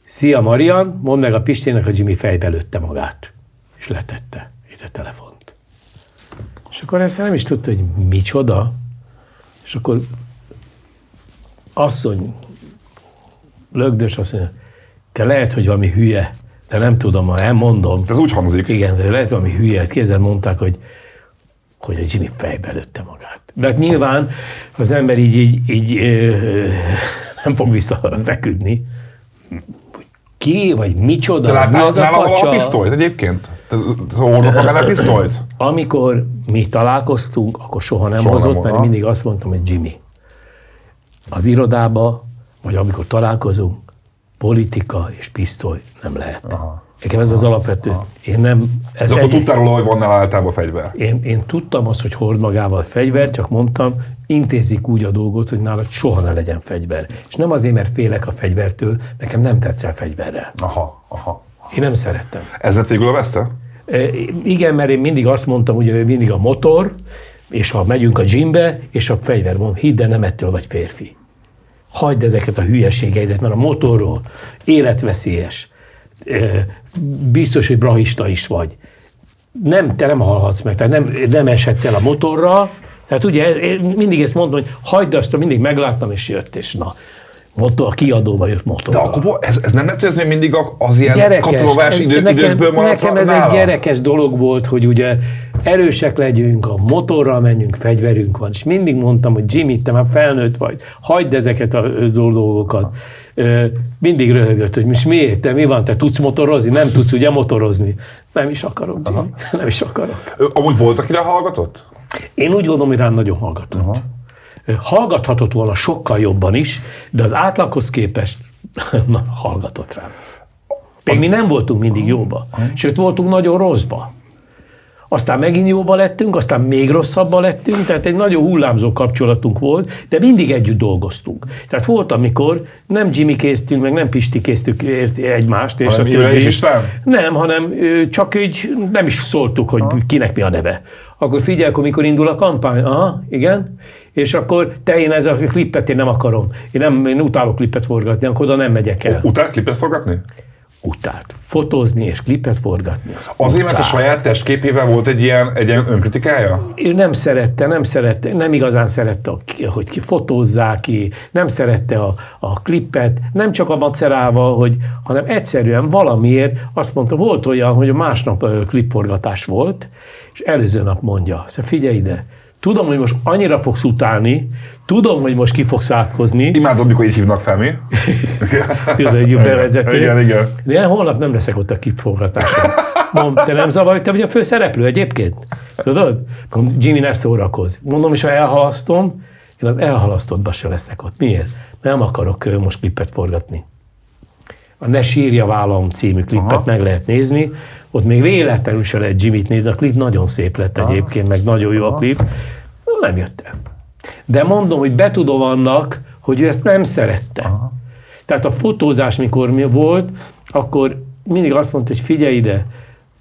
Szia Marian, mondd meg a Pistének, hogy Jimmy fejbe lőtte magát. És letette itt a telefont. És akkor ezt nem is tudta, hogy micsoda. És akkor asszony, lögdös azt mondja, te lehet, hogy valami hülye, de nem tudom, ha elmondom. Ez úgy hangzik. Igen, de lehet valami hülye, kézzel mondták, hogy, hogy a Jimmy fejbe lőtte magát. De hát nyilván az ember így, így, így ö, nem fog visszafeküdni. Hogy Ki, vagy micsoda, Te láttál nála a pisztolyt egyébként? Te te hordott magán a pisztolyt? Amikor mi találkoztunk, akkor soha nem Soha soha nem hozott, mert mindig azt mondtam, hogy Jimmy. Az irodába, vagy amikor találkozunk, politika és pisztoly nem lehet. Aha. Nekem ez az alapvető. Én nem... Ez De akkor egy, tudtál róla, hogy van nála általában fegyver? én, én tudtam azt, hogy hord magával fegyvert, csak mondtam, intézik úgy a dolgot, hogy nálad soha ne legyen fegyver. És nem azért, mert félek a fegyvertől, nekem nem tetszel fegyverrel. Aha, aha. Én nem szerettem. Ez lett végül a veszte? Igen, mert én mindig azt mondtam, hogy mindig a motor, és ha megyünk a gymbe, és a fegyver mondom, hidd el, nem ettől vagy férfi. Hagyd ezeket a hülyeségeidet, mert a motorról életveszélyes. Biztos, hogy brahista is vagy. Nem, te nem halhatsz meg, tehát nem, nem eshetsz el a motorra. Tehát ugye én mindig ezt mondom, hogy hagyd azt, mindig megláttam, és jött, és na, motor, kiadóba jött De motorra. akkor ez, ez nem lett, hogy ez még mindig az ilyen ez- idő, nekem, időkből maradt nekem ez nála? egy gyerekes dolog volt, hogy ugye erősek legyünk, a motorral menjünk, fegyverünk van, és mindig mondtam, hogy Jimmy, te már felnőtt vagy, hagyd ezeket a dolgokat. Mindig röhögött, hogy most miért, te mi van, te tudsz motorozni? Nem tudsz ugye motorozni? Nem is akarok, Jimmy, nem is akarok. Amúgy volt, akire hallgatott? Én úgy gondolom, hogy rám nagyon hallgatott. Aha. Hallgathatott volna sokkal jobban is, de az átlaghoz képest <laughs> na, hallgatott rám. Még mi nem voltunk mindig jóba, sőt voltunk nagyon rosszba. Aztán megint jóba lettünk, aztán még rosszabbba lettünk, tehát egy nagyon hullámzó kapcsolatunk volt, de mindig együtt dolgoztunk. Tehát volt, amikor nem Jimmy késztünk, meg nem Pisti késztük egymást, és Hanem a többi. Nem, hanem csak így nem is szóltuk, hogy kinek mi a neve. Akkor figyelj, akkor mikor indul a kampány? Aha, igen. És akkor te én ez a klippet én nem akarom. Én, nem, én utálok klippet forgatni, akkor oda nem megyek el. Utána klipet forgatni? Utált. Fotózni és klippet forgatni. Az Azért, mert a utált. saját testképével volt egy ilyen, egy ilyen önkritikája? ő nem szerette, nem szerette, nem igazán szerette, a- hogy ki fotózzák ki, nem szerette a, a klippet, nem csak a macerával, hogy, hanem egyszerűen valamiért azt mondta, volt olyan, hogy másnap ö, klipforgatás volt, és előző nap mondja, szóval figyelj ide, tudom, hogy most annyira fogsz utálni, tudom, hogy most ki fogsz átkozni, Imádod, mikor így hívnak fel, mi? <laughs> tudod, egy bevezető. Igen, igen. De én holnap nem leszek ott a klipforgatáson. Mondom, te nem zavar, hogy te vagy a főszereplő egyébként? Tudod? Mondom, Jimmy, ne szórakozz. Mondom, és ha elhalasztom, én az elhalasztottba se leszek ott. Miért? Nem akarok most klipet forgatni. A Ne sírja vállam című klippet Aha. meg lehet nézni. Ott még véletlenül se lehet Jimmy-t nézni. A klip nagyon szép lett egyébként, meg nagyon jó a klip. No, nem jött el. De mondom, hogy betudom annak, hogy ő ezt nem szerette. Tehát a fotózás, mikor mi volt, akkor mindig azt mondta, hogy figyelj ide,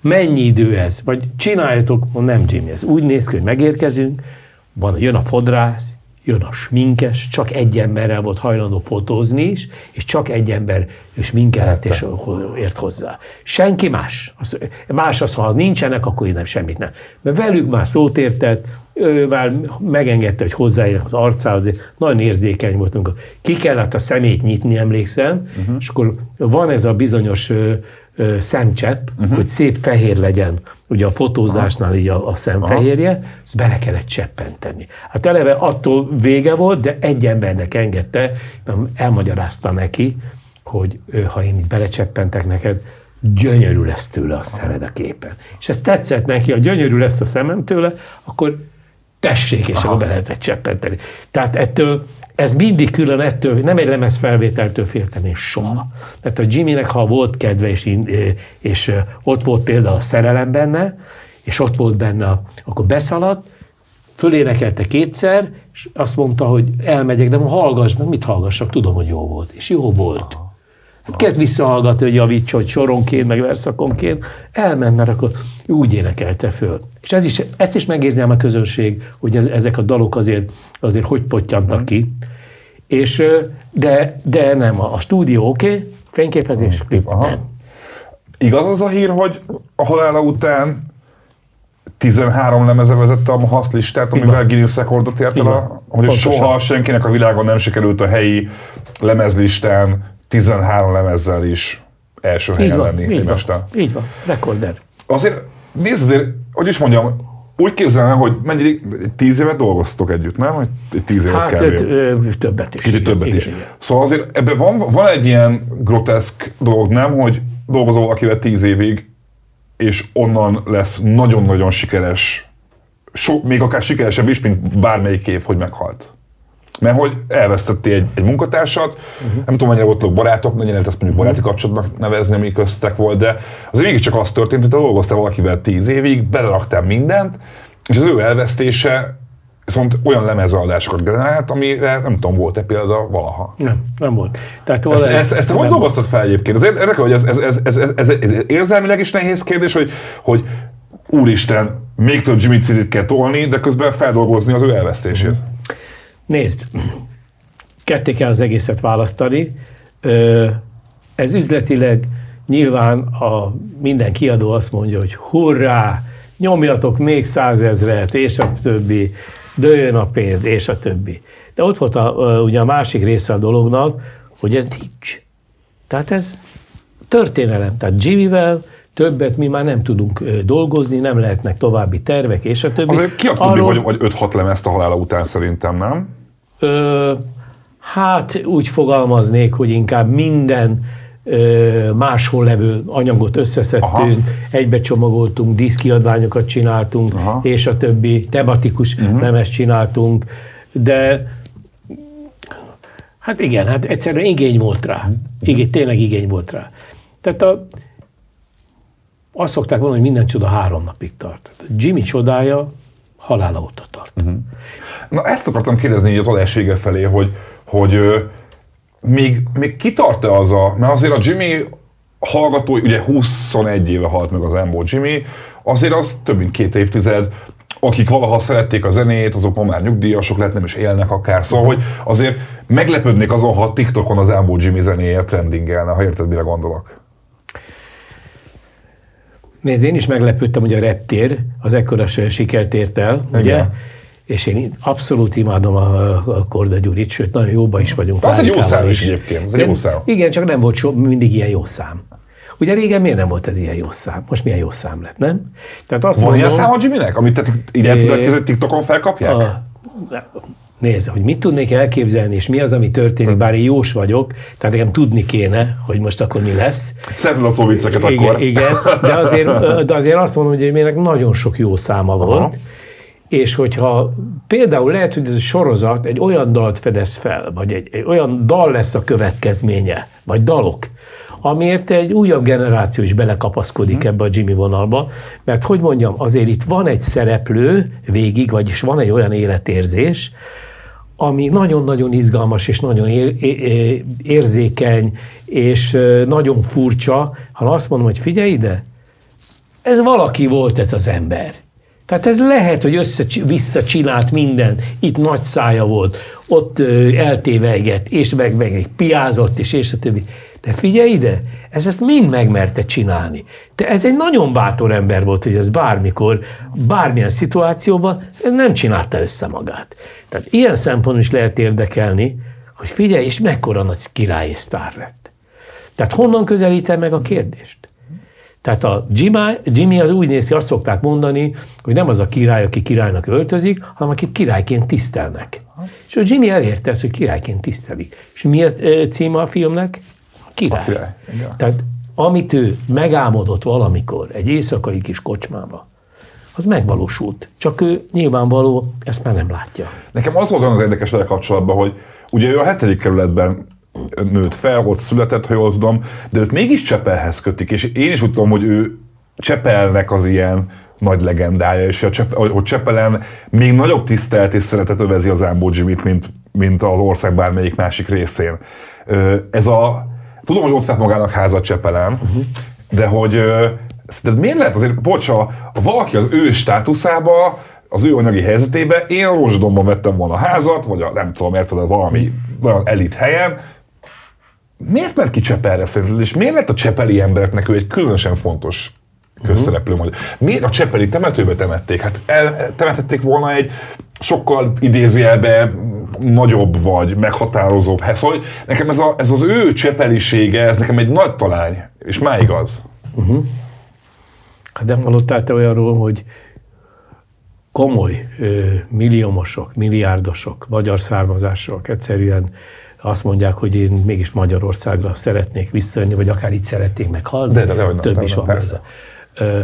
mennyi idő ez? Vagy csináljatok, mondom, nem Jimmy, ez úgy néz ki, hogy megérkezünk, van, jön a fodrász, jön a sminkes, csak egy emberrel volt hajlandó fotózni is, és csak egy ember és minkelett és ért hozzá. Senki más. Az, más az, ha nincsenek, akkor én nem semmit nem. Mert velük már szót értett, ő már megengedte, hogy hozzáérnek az arcához, nagyon érzékeny voltunk. Ki kellett a szemét nyitni, emlékszem, uh-huh. és akkor van ez a bizonyos ö, ö, szemcsepp, uh-huh. hogy szép fehér legyen, ugye a fotózásnál így a, a szemfehérje, ezt bele kellett cseppenteni. Hát eleve attól vége volt, de egy embernek engedte, elmagyarázta neki, hogy ha én itt belecseppentek neked, gyönyörű lesz tőle a szemed a képen. És ez tetszett neki, ha gyönyörű lesz a szemem tőle, akkor tessék, és akkor be lehetett cseppenteni. Tehát ettől, ez mindig külön ettől, nem egy lemez felvételtől féltem én soha. Mert a Jimmynek, ha volt kedve, és, in- és ott volt például a szerelem benne, és ott volt benne, akkor beszaladt, fölénekelte kétszer, és azt mondta, hogy elmegyek, de hallgass meg, mit hallgassak, tudom, hogy jó volt. És jó volt. Hát kellett visszahallgatni, hogy javítsa, hogy soronként, meg verszakonként. Elment, mert akkor úgy énekelte föl. És ez is, ezt is megérzi a közönség, hogy ez- ezek a dalok azért, azért hogy pottyantak ki. És, de, de nem, a, a stúdió oké, okay, fényképezés, klip, Aha. nem. Igaz az a hír, hogy a halála után 13 lemeze vezette a Mahasz listát, amivel Guinness rekordot ért el, hogy Pontosan. soha senkinek a világon nem sikerült a helyi lemezlistán 13 lemezzel is első helyen van, lenni így van, így van, rekorder. Azért, nézd azért, hogy is mondjam, úgy képzelem, hogy mennyi, tíz évet dolgoztok együtt, nem? Hogy tíz évet Hát kb. ö, többet is. Kicsit többet igen, is. igen. Szóval azért ebben van, van egy ilyen groteszk dolog, nem? Hogy dolgozol valakivel tíz évig, és onnan lesz nagyon-nagyon sikeres, so, még akár sikeresebb is, mint bármelyik év, hogy meghalt. Mert hogy elvesztettél egy, egy munkatársat, uh-huh. nem tudom, mennyire voltak barátok, mennyire lehet ezt mondjuk baráti kapcsolatnak nevezni, ami köztek volt, de azért mégiscsak az történt, hogy te dolgoztál valakivel tíz évig, beleraktál mindent, és az ő elvesztése viszont olyan lemezeladásokat generált, amire nem tudom, volt-e példa valaha. Nem, nem volt. Tehát Ezt, ezt, ezt te hogy dolgoztad fel egyébként? Ez érdekel, hogy ez, ez, ez, ez, ez, ez, ez érzelmileg is nehéz kérdés, hogy, hogy úristen, még több Jimmy Cedit kell tolni, de közben feldolgozni az ő elvesztését. Nézd, ketté kell az egészet választani. Ez üzletileg nyilván a minden kiadó azt mondja, hogy hurrá, nyomjatok még százezret, és a többi, dőjön a pénz, és a többi. De ott volt a, ugye a másik része a dolognak, hogy ez nincs. Tehát ez történelem. Tehát Jimmyvel többet mi már nem tudunk dolgozni, nem lehetnek további tervek, és a többi. Azért kiadtuk Arról- még vagy, vagy 5-6 lemezt a halála után szerintem, nem? Ö, hát úgy fogalmaznék, hogy inkább minden ö, máshol levő anyagot összeszedtünk, Aha. egybe csomagoltunk, diszkiadványokat csináltunk, Aha. és a többi tematikus uh-huh. lemezt csináltunk, de hát igen, hát egyszerűen igény volt rá. Igény, tényleg igény volt rá. Tehát a, azt szokták mondani, hogy minden csoda három napig tart. Jimmy csodája halála óta tart. Uh-huh. Na ezt akartam kérdezni így az adássége felé, hogy, hogy még, még kitart-e az a, mert azért a Jimmy hallgatói, ugye 21 éve halt meg az Embo Jimmy, azért az több mint két évtized, akik valaha szerették a zenét, azok ma már nyugdíjasok lehet, nem is élnek akár. Szóval, hogy azért meglepődnék azon, ha TikTokon az Embo Jimmy zenéje trendingelne, ha érted, mire gondolok. Nézd, én is meglepődtem, hogy a reptér az ekkora sikert ért el, Igen. ugye? És én abszolút imádom a, Korda Gyurit, sőt, nagyon jóba is vagyunk. Az egy jó szám is egyébként, ez egy jó szám. Igen, csak nem volt so, mindig ilyen jó szám. Ugye régen miért nem volt ez ilyen jó szám? Most milyen jó szám lett, nem? Tehát azt Van mondom, ilyen szám a Jimmy-nek, amit te el tudod TikTokon felkapják? A, Nézd, hogy mit tudnék elképzelni, és mi az, ami történik, bár én jós vagyok, tehát nekem tudni kéne, hogy most akkor mi lesz. Szereted a szó vicceket igen, akkor. Igen, de azért, <laughs> de azért azt mondom, hogy még nagyon sok jó száma volt, Aha. és hogyha például lehet, hogy ez a sorozat egy olyan dalt fedez fel, vagy egy, egy olyan dal lesz a következménye, vagy dalok, amiért egy újabb generáció is belekapaszkodik hmm. ebbe a Jimmy vonalba, mert hogy mondjam, azért itt van egy szereplő végig, vagyis van egy olyan életérzés, ami nagyon-nagyon izgalmas és nagyon érzékeny, és nagyon furcsa, ha azt mondom, hogy figyelj ide, ez valaki volt ez az ember. Tehát ez lehet, hogy össze, visszacsinált minden. Itt nagy szája volt, ott eltévegett, és meg, meg piázott, és, és a többi. De figyelj ide, ez ezt mind megmerte csinálni. De ez egy nagyon bátor ember volt, hogy ez bármikor, bármilyen szituációban nem csinálta össze magát. Tehát ilyen szempontból is lehet érdekelni, hogy figyelj, és mekkora nagy király és sztár lett. Tehát honnan közelítem meg a kérdést? Tehát a Jimmy, Jimmy az úgy néz ki, azt szokták mondani, hogy nem az a király, aki királynak öltözik, hanem akit királyként tisztelnek. És a Jimmy elérte ezt, hogy királyként tisztelik. És mi a címe a filmnek? Király. A király. Tehát amit ő megálmodott valamikor egy éjszakai kis kocsmába, az megvalósult. Csak ő nyilvánvaló ezt már nem látja. Nekem az volt az érdekes vele kapcsolatban, hogy ugye ő a hetedik kerületben nőtt fel, ott született, ha jól tudom, de őt mégis Csepelhez kötik, és én is úgy tudom, hogy ő Csepelnek az ilyen nagy legendája, és hogy Csepelen még nagyobb tisztelt és szeretet övezi az Ámbó Jimmy-t, mint, mint az ország bármelyik másik részén. Ez a Tudom, hogy ott vett magának házat Csepelen, uh-huh. de hogy de miért lehet azért, bocs, ha valaki az ő státuszába, az ő anyagi helyzetébe, én Rózsadomban vettem volna házat, vagy a, nem tudom, érted, valami olyan elit helyen, miért mert ki Csepelre szerinted, és miért lett a csepeli embereknek ő egy különösen fontos közszereplő uh-huh. Miért a Csepeli temetőbe temették? Hát el, temetették volna egy sokkal idézőjelbe nagyobb vagy meghatározóbb hely. Szóval nekem ez, a, ez az ő csepelisége, ez nekem egy nagy talány, és máig az. Uh-huh. Hát nem hallottál te olyanról, hogy komoly ö, milliómosok, milliárdosok, magyar származások egyszerűen azt mondják, hogy én mégis Magyarországra szeretnék visszajönni, vagy akár itt szeretnék meghalni. De, de, de, de Több de, is van persze. Ö,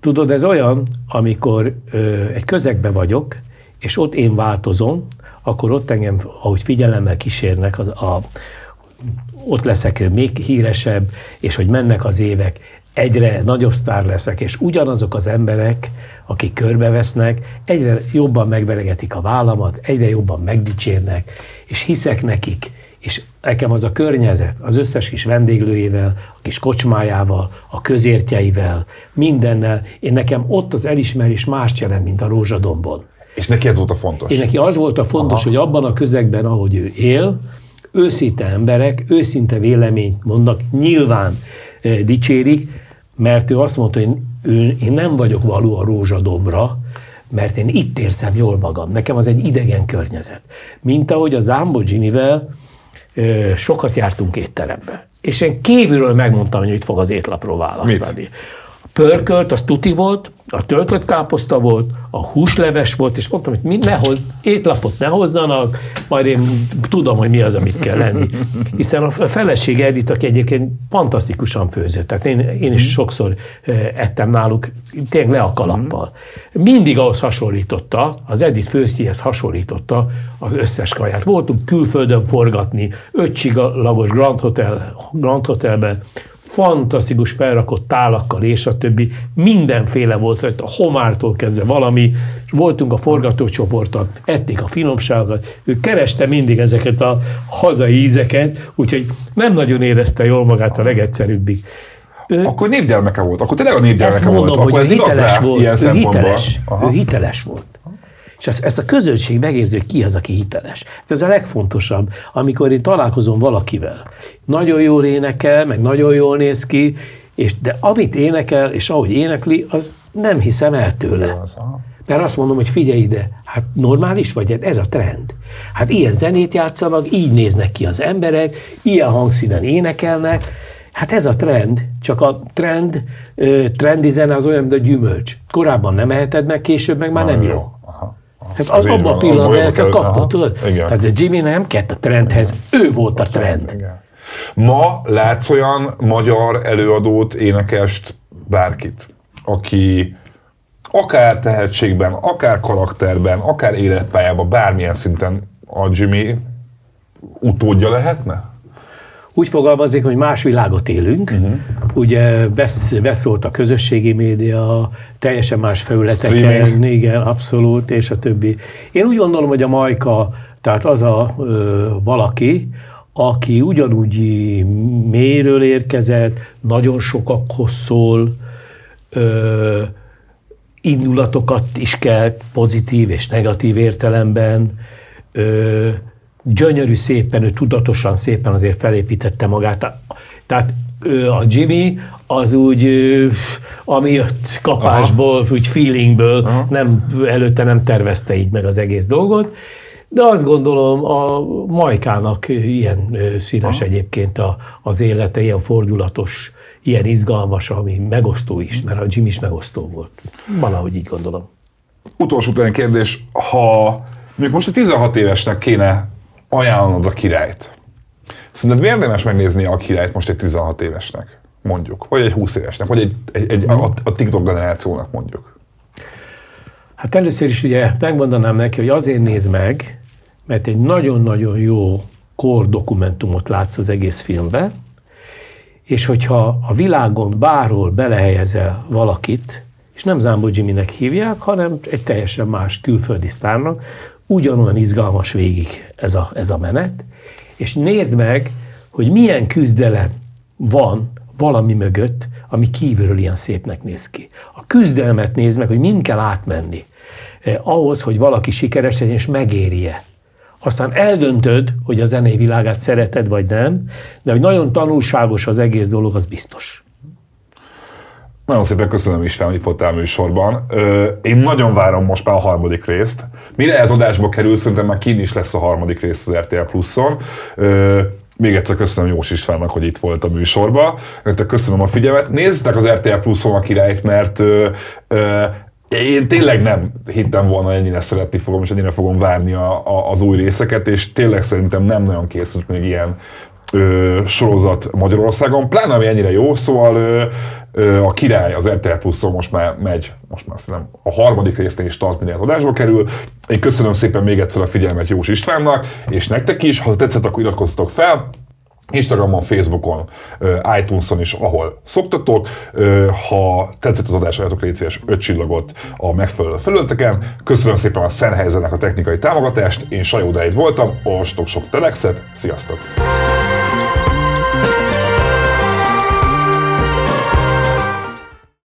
tudod, ez olyan, amikor ö, egy közegbe vagyok, és ott én változom, akkor ott engem, ahogy figyelemmel kísérnek, az, a, ott leszek még híresebb, és hogy mennek az évek, egyre nagyobb sztár leszek, és ugyanazok az emberek, akik körbevesznek, egyre jobban megveregetik a vállamat, egyre jobban megdicsérnek, és hiszek nekik, és nekem az a környezet, az összes kis vendéglőjével, a kis kocsmájával, a közértjeivel, mindennel, én nekem ott az elismerés mást jelent, mint a rózsadombon. És neki ez volt a fontos? És neki az volt a fontos, Aha. hogy abban a közegben, ahogy ő él, őszinte emberek, őszinte véleményt mondnak, nyilván e, dicsérik, mert ő azt mondta, hogy ő, én nem vagyok való a rózsadombra, mert én itt érzem jól magam. Nekem az egy idegen környezet. Mint ahogy a Zámbó Jimmy-vel e, sokat jártunk étterembe. És én kívülről megmondtam, hogy itt fog az étlapról választani. Mit? Pörkölt, az tuti volt, a töltött káposzta volt, a húsleves volt, és mondtam, hogy mi, ne hoz, étlapot ne hozzanak, majd én tudom, hogy mi az, amit kell lenni. Hiszen a feleség Edith, aki egyébként fantasztikusan főzött, tehát én, én is sokszor ettem náluk, tényleg le a kalappal. Mindig ahhoz hasonlította, az Edith főztjéhez hasonlította az összes kaját. Voltunk külföldön forgatni, ötcsigalagos Grand, Hotel, Grand Hotelben, fantasztikus felrakott tálakkal és a többi, mindenféle volt a homártól kezdve valami, voltunk a forgatócsoporttal, ették a finomságokat, ő kereste mindig ezeket a hazai ízeket, úgyhogy nem nagyon érezte jól magát a legegyszerűbbig. Ő, akkor népgyermeke volt, akkor tényleg a népgyermeke ezt mondom, volt. Akkor hogy ez ő hiteles igaz volt, ilyen ő hiteles, ő hiteles volt. És ezt, ezt a közönség megérzi, hogy ki az, aki hiteles. Ez a legfontosabb, amikor én találkozom valakivel. Nagyon jól énekel, meg nagyon jól néz ki, és, de amit énekel, és ahogy énekli, az nem hiszem el tőle. Mert azt mondom, hogy figyelj ide, hát normális vagy? Hát ez a trend. Hát ilyen zenét játszanak, így néznek ki az emberek, ilyen hangszínen énekelnek, Hát ez a trend, csak a trend, trendi zene az olyan, mint a gyümölcs. Korábban nem eheted meg, később meg már nem jó. jó. Hát az abban a pillanatban el kell kapni, tudod? Igen. Tehát a Jimmy nem kett a trendhez, ő volt a trend. Igen. Ma látsz olyan magyar előadót, énekest, bárkit, aki akár tehetségben, akár karakterben, akár életpályában, bármilyen szinten a Jimmy utódja lehetne? Úgy fogalmazik, hogy más világot élünk. Uh-huh. Ugye besz, beszólt a közösségi média, teljesen más felületeken, Streaming. igen, abszolút, és a többi. Én úgy gondolom, hogy a Majka, tehát az a ö, valaki, aki ugyanúgy mélyről érkezett, nagyon sokakhoz szól, ö, indulatokat is kelt, pozitív és negatív értelemben, ö, gyönyörű szépen, ő tudatosan szépen azért felépítette magát. Tehát a Jimmy az úgy, ami jött kapásból, Aha. úgy feelingből, Aha. nem, előtte nem tervezte így meg az egész dolgot, de azt gondolom a Majkának ilyen színes Aha. egyébként a, az élete, ilyen fordulatos, ilyen izgalmas, ami megosztó is, mert a Jimmy is megosztó volt. Valahogy így gondolom. Utolsó kérdés, ha mondjuk most a 16 évesnek kéne ajánlod a királyt. Szerinted érdemes megnézni a királyt most egy 16 évesnek, mondjuk, vagy egy 20 évesnek, vagy egy, egy, egy a, a TikTok generációnak mondjuk? Hát először is ugye megmondanám neki, hogy azért néz meg, mert egy nagyon-nagyon jó kor dokumentumot látsz az egész filmbe, és hogyha a világon bárhol belehelyezel valakit, és nem Zámbó Jimmy-nek hívják, hanem egy teljesen más külföldi sztárnak, ugyanolyan izgalmas végig ez a, ez a menet, és nézd meg, hogy milyen küzdelem van valami mögött, ami kívülről ilyen szépnek néz ki. A küzdelmet nézd meg, hogy mind kell átmenni eh, ahhoz, hogy valaki sikeres legyen és megérje. Aztán eldöntöd, hogy a zenei világát szereted vagy nem, de hogy nagyon tanulságos az egész dolog, az biztos. Nagyon szépen köszönöm István, hogy itt voltál műsorban. Én nagyon várom most már a harmadik részt. Mire ez adásba kerül, szerintem már kín is lesz a harmadik rész az RTL Pluszon. Még egyszer köszönöm Jós Istvánnak, hogy itt volt a műsorban. Köszönöm a figyelmet. Nézzétek az RTL Pluszon a királyt, mert én tényleg nem hittem volna, hogy ennyire szeretni fogom, és ennyire fogom várni a, a, az új részeket, és tényleg szerintem nem nagyon készült még ilyen ö, sorozat Magyarországon, pláne ami ennyire jó, szóval ö, ö, a király az RTL plus most már megy, most már szerintem a harmadik résznél is tart, minden adásba kerül. Én köszönöm szépen még egyszer a figyelmet Jós Istvánnak, és nektek is, ha tetszett, akkor iratkozzatok fel, Instagramon, Facebookon, iTunes-on is, ahol szoktatok. Ha tetszett az adás, adjatok légy szíves 5 csillagot a megfelelő felületeken. Köszönöm szépen a Sennheisernek a technikai támogatást. Én Sajó Dáid voltam, olvastok sok telexet, sziasztok!